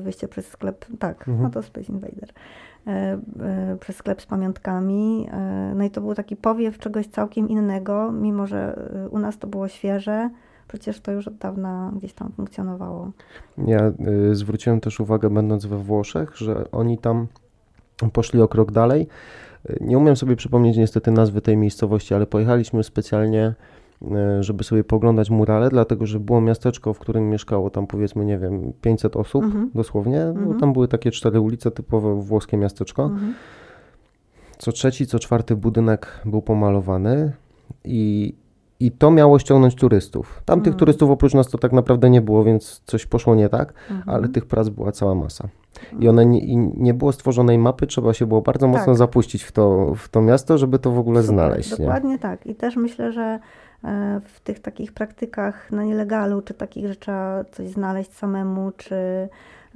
wyjście przez sklep, tak, mhm. no to Space Invader, e, e, przez sklep z pamiątkami. E, no i to był taki powiew czegoś całkiem innego, mimo że u nas to było świeże, przecież to już od dawna gdzieś tam funkcjonowało. Ja y, zwróciłem też uwagę, będąc we Włoszech, że oni tam poszli o krok dalej. Nie umiem sobie przypomnieć niestety nazwy tej miejscowości, ale pojechaliśmy specjalnie E, żeby sobie poglądać murale, dlatego że było miasteczko, w którym mieszkało tam powiedzmy, nie wiem, 500 osób mhm. dosłownie. Mhm. Tam były takie cztery ulice, typowe włoskie miasteczko. Mhm. Co trzeci, co czwarty budynek był pomalowany i, i to miało ściągnąć turystów. Tam tych mhm. turystów oprócz nas to tak naprawdę nie było, więc coś poszło nie tak, ale tych prac była cała masa. I one nie, i nie było stworzonej mapy, trzeba się było bardzo mocno tak. zapuścić w to, w to miasto, żeby to w ogóle Super, znaleźć. Dokładnie nie? tak. I też myślę, że E, w tych takich praktykach na nielegalu, czy takich, że trzeba coś znaleźć samemu, czy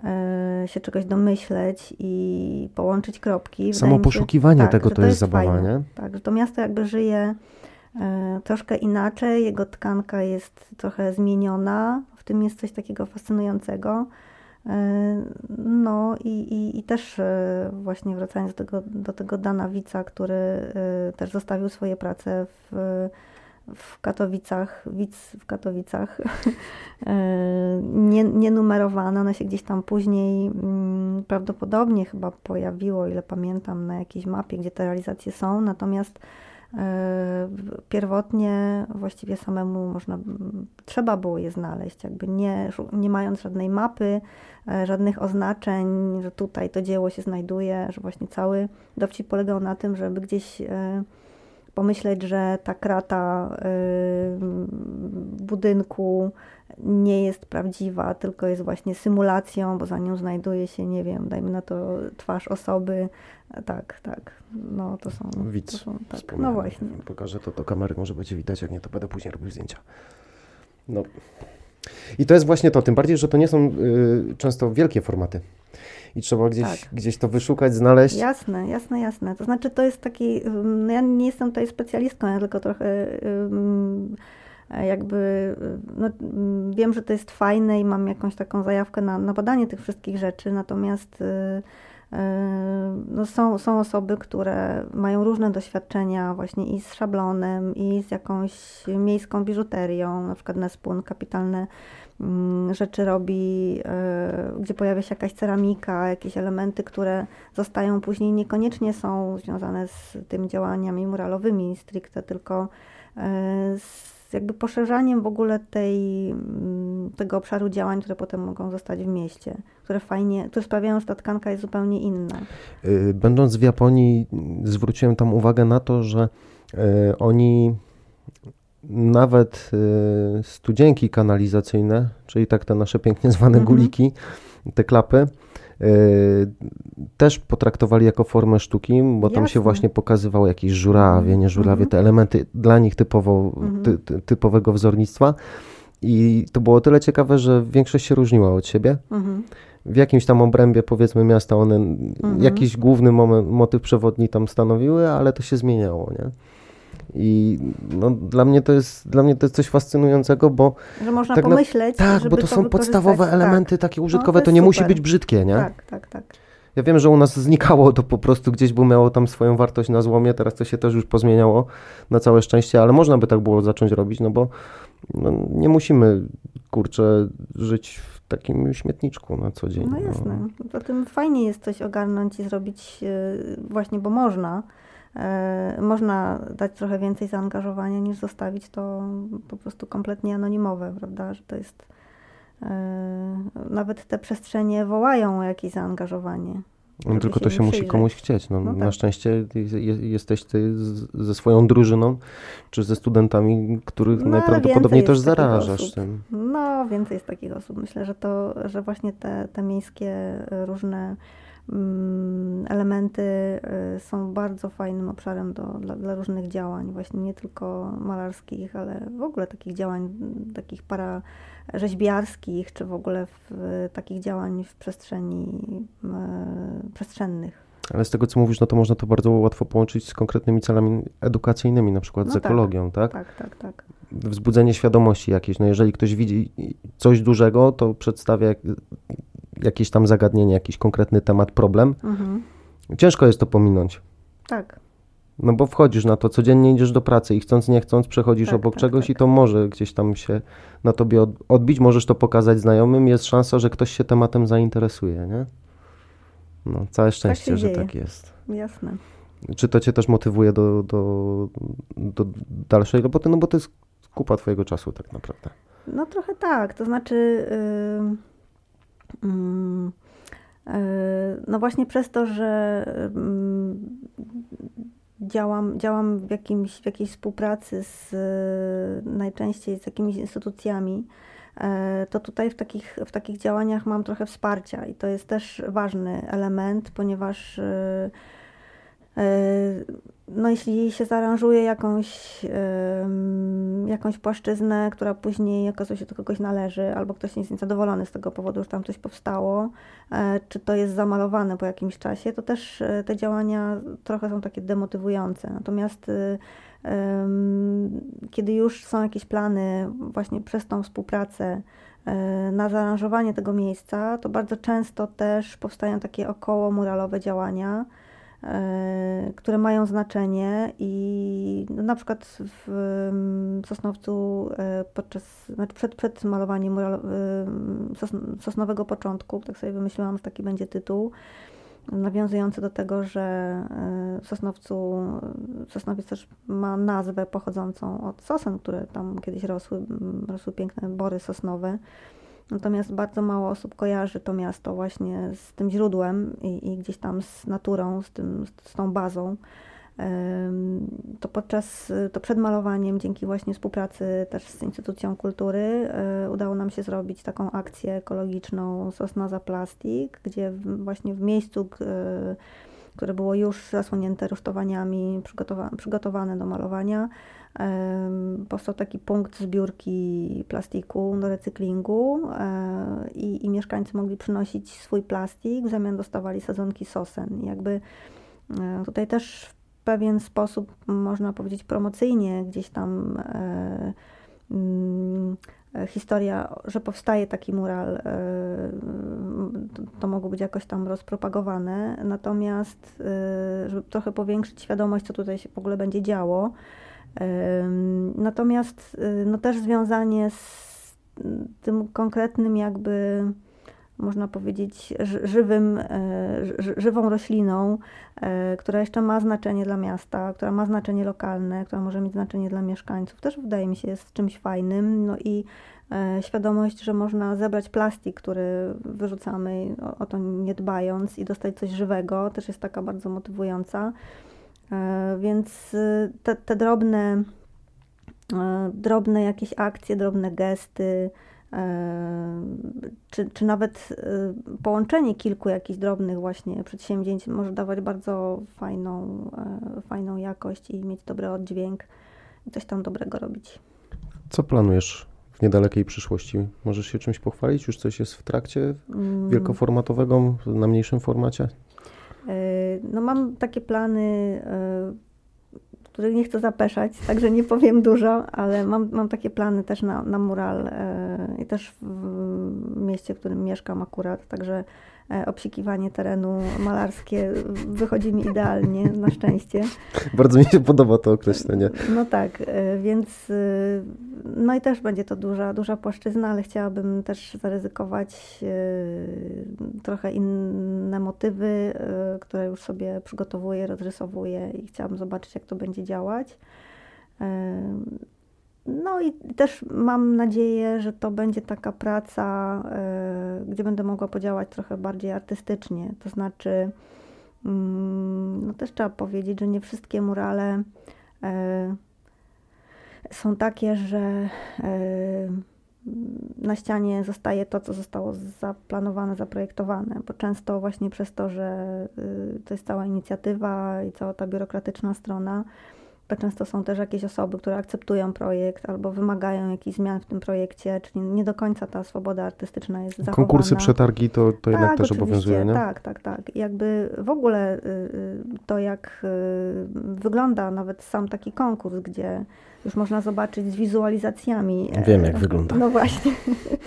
e, się czegoś domyśleć i połączyć kropki. Samo poszukiwanie tak, tego to, to, jest, jest zabawa, nie? Tak, że to miasto jakby żyje e, troszkę inaczej, jego tkanka jest trochę zmieniona, w tym jest coś takiego fascynującego. No i, i, i też właśnie wracając do tego, do tego Dana Wica, który też zostawił swoje prace w w Katowicach, widz w Katowicach, (laughs) e, nie, nienumerowane. One się gdzieś tam później mm, prawdopodobnie chyba pojawiło, ile pamiętam, na jakiejś mapie, gdzie te realizacje są. Natomiast e, pierwotnie właściwie samemu można, trzeba było je znaleźć, jakby nie, nie mając żadnej mapy, e, żadnych oznaczeń, że tutaj to dzieło się znajduje, że właśnie cały dowcip polegał na tym, żeby gdzieś pomyśleć, że ta krata y, budynku nie jest prawdziwa, tylko jest właśnie symulacją, bo za nią znajduje się, nie wiem, dajmy na to twarz osoby. Tak, tak. No to są. Widz. To są, tak. No właśnie. Pokażę to do kamery, może będzie widać, jak nie, to będę później robił zdjęcia. No. I to jest właśnie to, tym bardziej, że to nie są y, często wielkie formaty i trzeba gdzieś, tak. gdzieś to wyszukać, znaleźć. Jasne, jasne, jasne. To znaczy to jest taki, no ja nie jestem tutaj specjalistką, ja tylko trochę jakby, no, wiem, że to jest fajne i mam jakąś taką zajawkę na, na badanie tych wszystkich rzeczy, natomiast y, y, no są, są osoby, które mają różne doświadczenia właśnie i z szablonem, i z jakąś miejską biżuterią, na przykład Nespun, kapitalne rzeczy robi, e, gdzie pojawia się jakaś ceramika, jakieś elementy, które zostają później niekoniecznie są związane z tymi działaniami muralowymi stricte, tylko e, z jakby poszerzaniem w ogóle tej, mm, tego obszaru działań, które potem mogą zostać w mieście, które fajnie, które sprawiają, że ta tkanka jest zupełnie inna. Y, będąc w Japonii, zwróciłem tam uwagę na to, że y, oni nawet y, studzienki kanalizacyjne, czyli tak te nasze pięknie zwane mhm. guliki, te klapy, y, też potraktowali jako formę sztuki, bo Jasne. tam się właśnie pokazywało jakieś żurawie, nie żurawie, mhm. te elementy dla nich typowo, mhm. ty, ty, typowego wzornictwa. I to było tyle ciekawe, że większość się różniła od siebie. Mhm. W jakimś tam obrębie, powiedzmy, miasta one mhm. jakiś główny moment, motyw przewodni tam stanowiły, ale to się zmieniało, nie? I no, dla, mnie to jest, dla mnie to jest coś fascynującego, bo... Że można tak pomyśleć, na, Tak, bo to, to są podstawowe tak. elementy takie użytkowe, no, to, to nie super. musi być brzydkie, nie? Tak, tak, tak. Ja wiem, że u nas znikało to po prostu gdzieś, bo miało tam swoją wartość na złomie, teraz to się też już pozmieniało na całe szczęście, ale można by tak było zacząć robić, no bo no, nie musimy, kurczę, żyć w takim śmietniczku na co dzień. No jasne. No. Poza tym fajnie jest coś ogarnąć i zrobić właśnie, bo można. E, można dać trochę więcej zaangażowania niż zostawić to po prostu kompletnie anonimowe, prawda, że to jest e, nawet te przestrzenie wołają o jakieś zaangażowanie. No, tylko to się musi komuś chcieć. No, no na tak. szczęście jesteś ty ze swoją drużyną, czy ze studentami, których no, najprawdopodobniej też zarażasz tym. No, więcej jest takich osób. Myślę, że to, że właśnie te, te miejskie różne Mm, elementy y, są bardzo fajnym obszarem do, dla, dla, różnych działań, właśnie nie tylko malarskich, ale w ogóle takich działań, takich para rzeźbiarskich, czy w ogóle w, takich działań w przestrzeni y, przestrzennych. Ale z tego, co mówisz, no to można to bardzo łatwo połączyć z konkretnymi celami edukacyjnymi, na przykład no z tak, ekologią, tak? Tak, tak, tak. Wzbudzenie świadomości jakiejś. No jeżeli ktoś widzi coś dużego, to przedstawia jakieś tam zagadnienie, jakiś konkretny temat, problem, mhm. ciężko jest to pominąć. Tak. No bo wchodzisz na to, codziennie idziesz do pracy i chcąc, nie chcąc przechodzisz tak, obok tak, czegoś tak. i to może gdzieś tam się na tobie odbić, możesz to pokazać znajomym, jest szansa, że ktoś się tematem zainteresuje, nie? No, całe tak szczęście, że tak jest. Jasne. Czy to cię też motywuje do, do, do dalszej roboty? No bo to jest kupa twojego czasu tak naprawdę. No trochę tak, to znaczy... Yy no właśnie przez to, że mm, działam, działam w, jakimś, w jakiejś współpracy z najczęściej z jakimiś instytucjami, e, to tutaj w takich, w takich działaniach mam trochę wsparcia i to jest też ważny element, ponieważ e, no jeśli się zaaranżuje jakąś, jakąś płaszczyznę, która później okazuje się do kogoś należy, albo ktoś jest niezadowolony z tego powodu, że tam coś powstało, e, czy to jest zamalowane po jakimś czasie, to też e, te działania trochę są takie demotywujące. Natomiast e, kiedy już są jakieś plany właśnie przez tą współpracę na zaaranżowanie tego miejsca, to bardzo często też powstają takie około muralowe działania, E, które mają znaczenie i no, na przykład w Sosnowcu e, podczas, znaczy przed, przed malowaniem Sosnowego Początku, tak sobie wymyśliłam, że taki będzie tytuł, nawiązujący do tego, że e, w Sosnowcu, Sosnowiec też ma nazwę pochodzącą od sosen, które tam kiedyś rosły, rosły piękne bory sosnowe. Natomiast bardzo mało osób kojarzy to miasto właśnie z tym źródłem i, i gdzieś tam z naturą, z, tym, z tą bazą. To podczas, to przed malowaniem, dzięki właśnie współpracy też z Instytucją Kultury, e, udało nam się zrobić taką akcję ekologiczną Sosna za plastik, gdzie właśnie w miejscu, które było już zasłonięte rusztowaniami, przygotowane do malowania, powstał taki punkt zbiórki plastiku do recyklingu e, i, i mieszkańcy mogli przynosić swój plastik, w zamian dostawali sadzonki sosen. Jakby e, tutaj też w pewien sposób, można powiedzieć promocyjnie, gdzieś tam e, mm, historia, że powstaje taki mural, to mogło być jakoś tam rozpropagowane. Natomiast, żeby trochę powiększyć świadomość, co tutaj się w ogóle będzie działo, Natomiast y, no też związanie z tym konkretnym jakby można powiedzieć żywym, e, żywą rośliną, e, która jeszcze ma znaczenie dla miasta, która ma znaczenie lokalne, która może mieć znaczenie dla mieszkańców, też wydaje mi się jest czymś fajnym. No i e, świadomość, że można zebrać plastik, który wyrzucamy o to nie dbając i dostać coś żywego, też jest taka bardzo motywująca. E, więc y, te, te drobne, e, drobne jakieś akcje, drobne gesty, e, czy, czy nawet połączenie kilku jakichś drobnych właśnie przedsięwzięć może dawać bardzo fajną, fajną jakość i mieć dobry oddźwięk i coś tam dobrego robić. Co planujesz w niedalekiej przyszłości? Możesz się czymś pochwalić? Już coś jest w trakcie mm. wielkoformatowego, na mniejszym formacie? E, no mam takie plany, e, których nie chcę zapeszać, także nie powiem dużo, ale mam, mam takie plany też na, na mural e, i też w mieście, w którym mieszkam akurat, także obsikiwanie terenu malarskie wychodzi mi idealnie, na szczęście. Bardzo mi się podoba to określenie. No tak, e, więc no i też będzie to duża, duża płaszczyzna, ale chciałabym też zaryzykować trochę inne motywy, które już sobie przygotowuję, rozrysowuję i chciałabym zobaczyć, jak to będzie działać. No i też mam nadzieję, że to będzie taka praca, y, gdzie będę mogła podziałać trochę bardziej artystycznie. To znaczy, y, no też trzeba powiedzieć, że nie wszystkie murale y, są takie, że na ścianie zostaje to, co zostało zaplanowane, zaprojektowane, bo często właśnie przez to, że to jest cała inicjatywa i cała ta biurokratyczna strona, Często są też jakieś osoby, które akceptują projekt albo wymagają jakichś zmian w tym projekcie, czyli nie do końca ta swoboda artystyczna jest zachowana. Konkursy, przetargi to, to jednak tak, też obowiązuje, nie? Tak, tak, tak. Jakby w ogóle y, y, to, jak y, wygląda nawet sam taki konkurs, gdzie już można zobaczyć z wizualizacjami. Wiem, jak wygląda. No właśnie,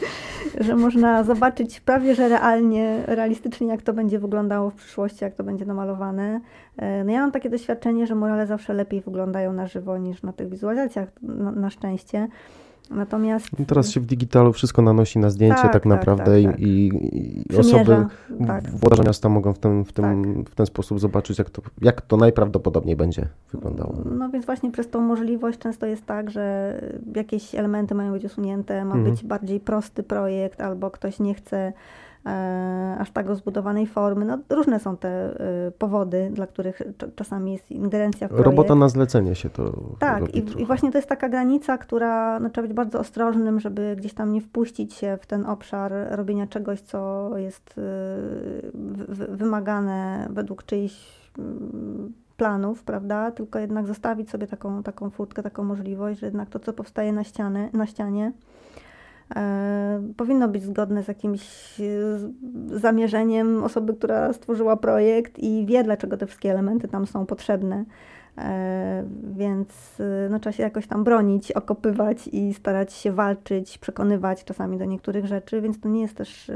(laughs) że można zobaczyć prawie, że realnie, realistycznie, jak to będzie wyglądało w przyszłości, jak to będzie namalowane. E, no ja mam takie doświadczenie, że murale zawsze lepiej wyglądają na żywo niż na tych wizualizacjach, na, na szczęście. Natomiast... Teraz się w digitalu wszystko nanosi na zdjęcie tak, tak, tak naprawdę tak, tak. i, i osoby, tak. włodarze miasta mogą w ten, w, tym, tak. w ten sposób zobaczyć, jak to, jak to najprawdopodobniej będzie wyglądało. No więc właśnie przez tą możliwość często jest tak, że jakieś elementy mają być usunięte, ma mhm. być bardziej prosty projekt, albo ktoś nie chce aż tak rozbudowanej formy. No, różne są te e, powody, dla których czasami jest ingerencja w projekt. Robota na zlecenie się to Tak, i, i, właśnie to jest taka granica, która no, trzeba być bardzo ostrożnym, żeby gdzieś tam nie wpuścić się w ten obszar robienia czegoś, co jest e, wymagane według czyichś mm, planów, prawda? Tylko jednak zostawić sobie taką, taką furtkę, taką możliwość, że jednak to, co powstaje na, ściany, na ścianie, E, powinno być zgodne z jakimś e, zamierzeniem osoby, która stworzyła projekt i wie, dlaczego te wszystkie elementy tam są potrzebne. E, więc no, trzeba się jakoś tam bronić, okopywać i starać się walczyć, przekonywać czasami do niektórych rzeczy, więc to nie jest też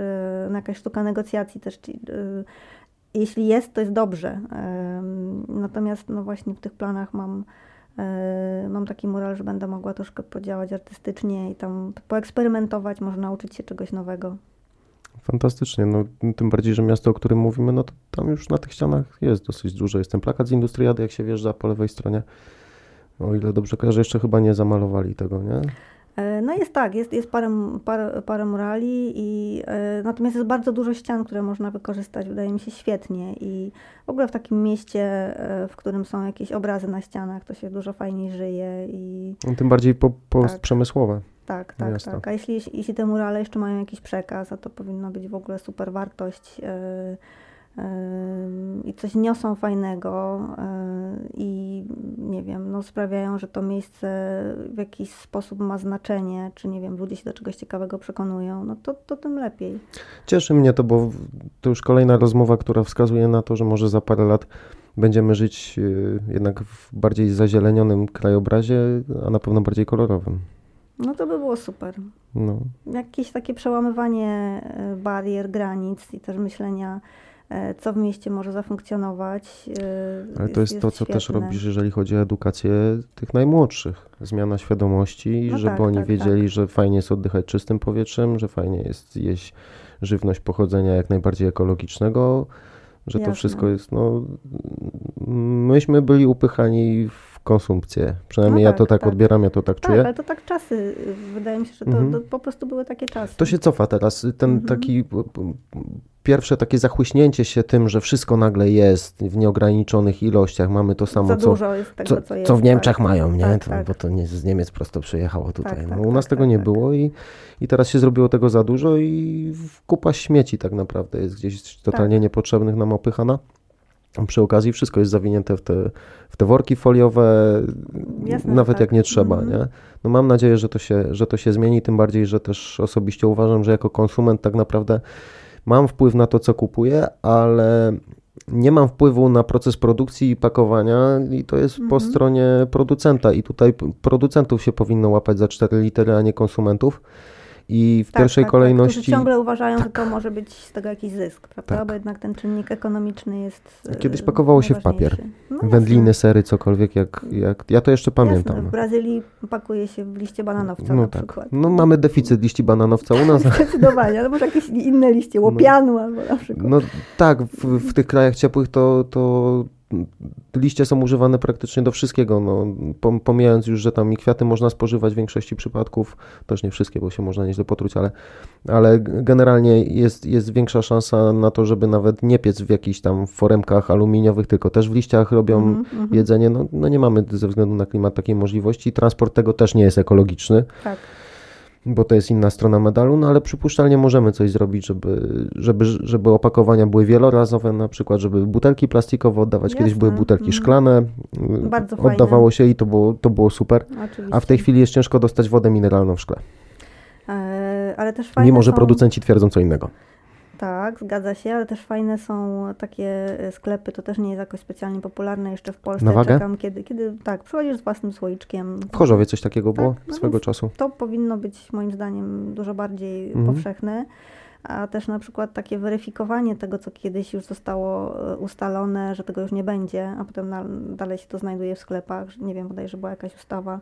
no, jakaś sztuka negocjacji też. Jeśli jest, to jest dobrze. Natomiast no właśnie w tych planach mam E, mam taki mural, że będę mogła troszkę podziałać artystycznie i tam poeksperymentować, może nauczyć się czegoś nowego. Fantastycznie, no tym bardziej, że miasto, o którym mówimy, no to tam już na tych ścianach jest dosyć dużo. Jest ten plakat z Industriady, jak się wjeżdża po lewej stronie. O ile dobrze kojarzę, jeszcze chyba nie zamalowali tego, nie? E, no jest tak, jest, jest parę, parę, parę murali, i, e, natomiast jest bardzo dużo ścian, które można wykorzystać, wydaje mi się świetnie i w ogóle w takim mieście, e, w którym są jakieś obrazy na ścianach, to się dużo fajniej żyje. I... No, tym bardziej po, postprzemysłowe. Tak, tak, tak. tak. A jeśli, jeśli te murale jeszcze mają jakiś przekaz, a to powinno być w ogóle super wartość i coś niosą fajnego i nie wiem, no sprawiają, że to miejsce w jakiś sposób ma znaczenie, czy nie wiem, ludzie się do czegoś ciekawego przekonują, no to, to tym lepiej. Cieszy mnie to, bo to już kolejna rozmowa, która wskazuje na to, że może za parę lat będziemy żyć y, jednak w bardziej zazielenionym krajobrazie, a na pewno bardziej kolorowym. No to by było super. No. Jakieś takie przełamywanie y, barier, granic i też myślenia E, co w mieście może zafunkcjonować. E, Ale to jest, jest to, co świetne. też robisz, jeżeli chodzi o edukację tych najmłodszych. Zmiana świadomości, no żeby tak, oni tak, wiedzieli, tak. że fajnie jest oddychać czystym powietrzem, że fajnie jest jeść żywność pochodzenia jak najbardziej ekologicznego, że Jasne. to wszystko jest, no, myśmy byli upychani w konsumpcję. Przynajmniej no ja to tak, tak, odbieram, ja to tak, tak czuję. ale to tak czasy, wydaje mi się, że to, mhm. to, po prostu były takie czasy. To się cofa teraz. Ten mhm. taki pierwsze takie zachłyśnięcie się tym, że wszystko nagle jest w nieograniczonych ilościach, mamy to samo, co, tego, co, co, w Niemczech mają, nie? Tak, to, tak. Bo to nie z Niemiec prosto przyjechało tutaj. Tak, no, tak, u nas tak, tego tak, nie było i, i teraz się zrobiło tego za dużo i kupa śmieci tak naprawdę jest gdzieś totalnie niepotrzebnych nam opychana. Przy okazji wszystko jest zawinięte w te, w te worki foliowe, Jasne, nawet tak. jak nie trzeba. Mm. Nie? No mam nadzieję, że to, się, że to się zmieni, tym bardziej, że też osobiście uważam, że jako konsument tak naprawdę mam wpływ na to, co kupuję, ale nie mam wpływu na proces produkcji i pakowania i to jest mhm. po stronie producenta i tutaj producentów się powinno łapać za cztery litery, a nie konsumentów. I w Tak, pierwszej tak, kolejności... Tak, którzy ciągle uważają, że to może być z tego jakiś zysk, prawda? Tak. Bo jednak ten czynnik ekonomiczny jest. e, Kiedyś pakowało się w papier. No. Wędliny, sery, cokolwiek, jak, jak... Ja to jeszcze pamiętam. Jasne, w Brazylii pakuje się w liście bananowca No na tak. przykład. No mamy deficyt liści bananowca u nas. (laughs) Zdecydowanie, ale może jakieś inne liście, łopianu albo na przykład. No tak, w, w tych krajach ciepłych to, to liście są używane praktycznie do wszystkiego. No, pom- pomijając już, że tam i kwiaty można spożywać w większości przypadków, też nie wszystkie, bo się można nieźle potruć, ale, ale generalnie jest, jest większa szansa na to, żeby nawet nie piec w jakichś tam foremkach aluminiowych, tylko też w liściach robią mhm. jedzenie. No, no nie mamy ze względu na klimat takiej możliwości. Transport tego też nie jest ekologiczny. Tak. Bo to jest inna strona medalu, no ale przypuszczalnie możemy coś zrobić, żeby, żeby, żeby opakowania były wielorazowe, na przykład, żeby butelki plastikowe oddawać. Kiedyś Jasne, były butelki mhm. szklane, y, Bardzo fajne. oddawało się i to było, to było super. Oczywiście. A w tej chwili jest ciężko dostać wodę mineralną w szkle, E, ale też fajne mimo że są, producenci twierdzą co innego. Tak, zgadza się, ale też fajne są takie e, sklepy, to też nie jest jakoś specjalnie popularne jeszcze w Polsce. Na wagę? Czekam, kiedy, kiedy tak, przychodzisz z własnym słoiczkiem. W Chorzowie coś takiego było Tak, no swego czasu. To powinno być moim zdaniem dużo bardziej Mhm. powszechne. A też na przykład takie weryfikowanie tego, co kiedyś już zostało e, ustalone, że tego już nie będzie, a potem na, dalej się to znajduje w sklepach. Nie wiem, bodajże była jakaś ustawa,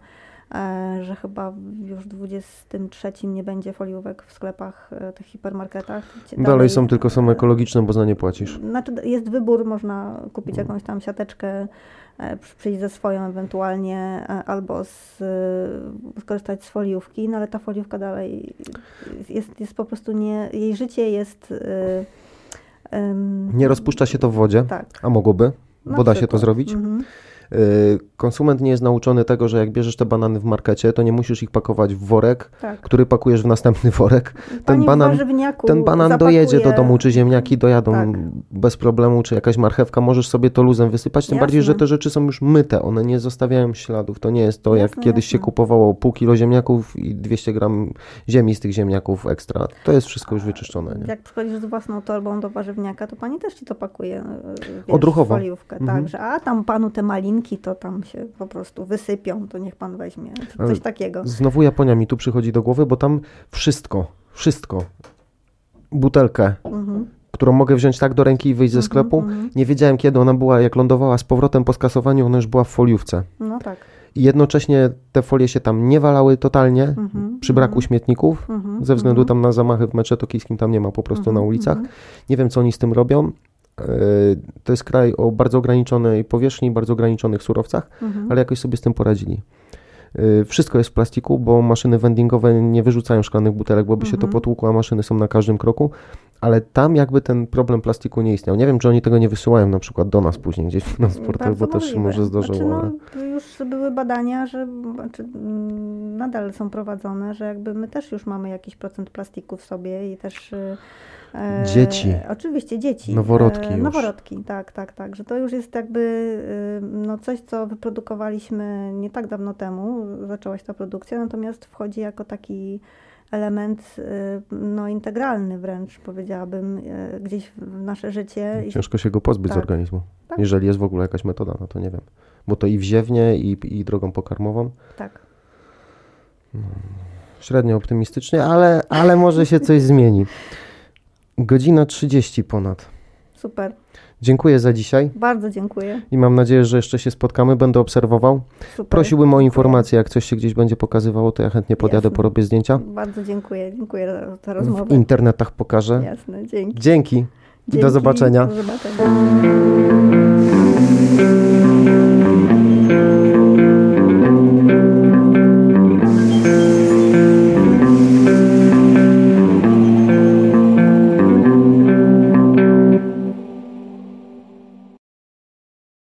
że chyba już w 23 nie będzie foliówek w sklepach, e, tych hipermarketach. Cie- Dalej są tylko są e, ekologiczne, bo za nie płacisz. znaczy jest wybór, można kupić jakąś tam siateczkę, e, przy- przyjść ze swoją ewentualnie, e, albo z, e, skorzystać z foliówki, no ale ta foliówka dalej jest, jest po prostu nie, jej życie jest... e, Nie rozpuszcza się to w wodzie, Tak. a mogłoby, na bo da się to zrobić. Mhm. Y, Konsument nie jest nauczony tego, że jak bierzesz te banany w markecie, to nie musisz ich pakować w worek, Tak. który pakujesz w następny worek. Pani w banan- Ten banan zapakuje- dojedzie do domu, czy ziemniaki dojadą Tak. bez problemu, czy jakaś marchewka, możesz sobie to luzem wysypać, tym bardziej, Jasne. że te rzeczy są już myte, one nie zostawiają śladów. To nie jest to, jak Jasne, kiedyś się jasne. kupowało pół kilo ziemniaków i 200 gram ziemi z tych ziemniaków ekstra. To jest wszystko już wyczyszczone. Nie? Jak przychodzisz z własną torbą do warzywniaka, to pani też ci to pakuje. e, Wiesz, Odruchowo. Foliówkę, Mhm. tak, że a tam panu te malinki to tam się po prostu wysypią, to niech pan weźmie. Coś takiego. Znowu Japonia mi tu przychodzi do głowy, bo tam wszystko, wszystko, butelkę, Mhm. którą mogę wziąć tak do ręki i wyjść ze Mhm, sklepu. mhm. Nie wiedziałem kiedy ona była, jak lądowała z powrotem po skasowaniu, ona już była w foliówce. No tak. I jednocześnie te folie się tam nie walały totalnie, Mhm. przy braku mhm. śmietników. Mhm. Ze względu mhm. tam na zamachy w tokijskim tam nie ma po prostu na ulicach. Nie wiem, co oni z tym robią. Yy, To jest kraj o bardzo ograniczonej powierzchni, bardzo ograniczonych surowcach, Mhm. ale jakoś sobie z tym poradzili. Yy, Wszystko jest w plastiku, bo maszyny vendingowe nie wyrzucają szklanych butelek, bo by się to Mhm. potłukło, a maszyny są na każdym kroku. Ale tam jakby ten problem plastiku nie istniał. Nie wiem, czy oni tego nie wysyłają na przykład do nas później gdzieś w transportach, bo też się możliwe. może zdarzyło. Znaczy, no, ale... już były badania, że znaczy, mm, nadal są prowadzone, że jakby my też już mamy jakiś procent plastiku w sobie i też... e, Dzieci. Oczywiście dzieci. Noworodki E. Noworodki, tak, tak, tak. Że to już jest jakby y, no coś, co wyprodukowaliśmy nie tak dawno temu, zaczęła się ta produkcja, natomiast wchodzi jako taki element y, no, integralny wręcz, powiedziałabym, y, gdzieś w nasze życie. I Ciężko się go pozbyć z Tak. organizmu. Tak. Jeżeli jest w ogóle jakaś metoda, no to nie wiem. Bo to i wziewnie, i, i drogą pokarmową. tak. Średnio optymistycznie, ale, ale może się coś zmieni. Godzina 30 ponad. Super. Dziękuję za dzisiaj Bardzo dziękuję. i mam nadzieję, że jeszcze się spotkamy. Będę obserwował. Super. Prosiłbym o Dziękuję. informacje, jak coś się gdzieś będzie pokazywało, to ja chętnie podjadę, Jasne. porobię zdjęcia. Bardzo dziękuję. Dziękuję za tę W rozmowę. internetach pokażę. Jasne, dzięki. Dzięki. dzięki. Do zobaczenia. Do zobaczenia.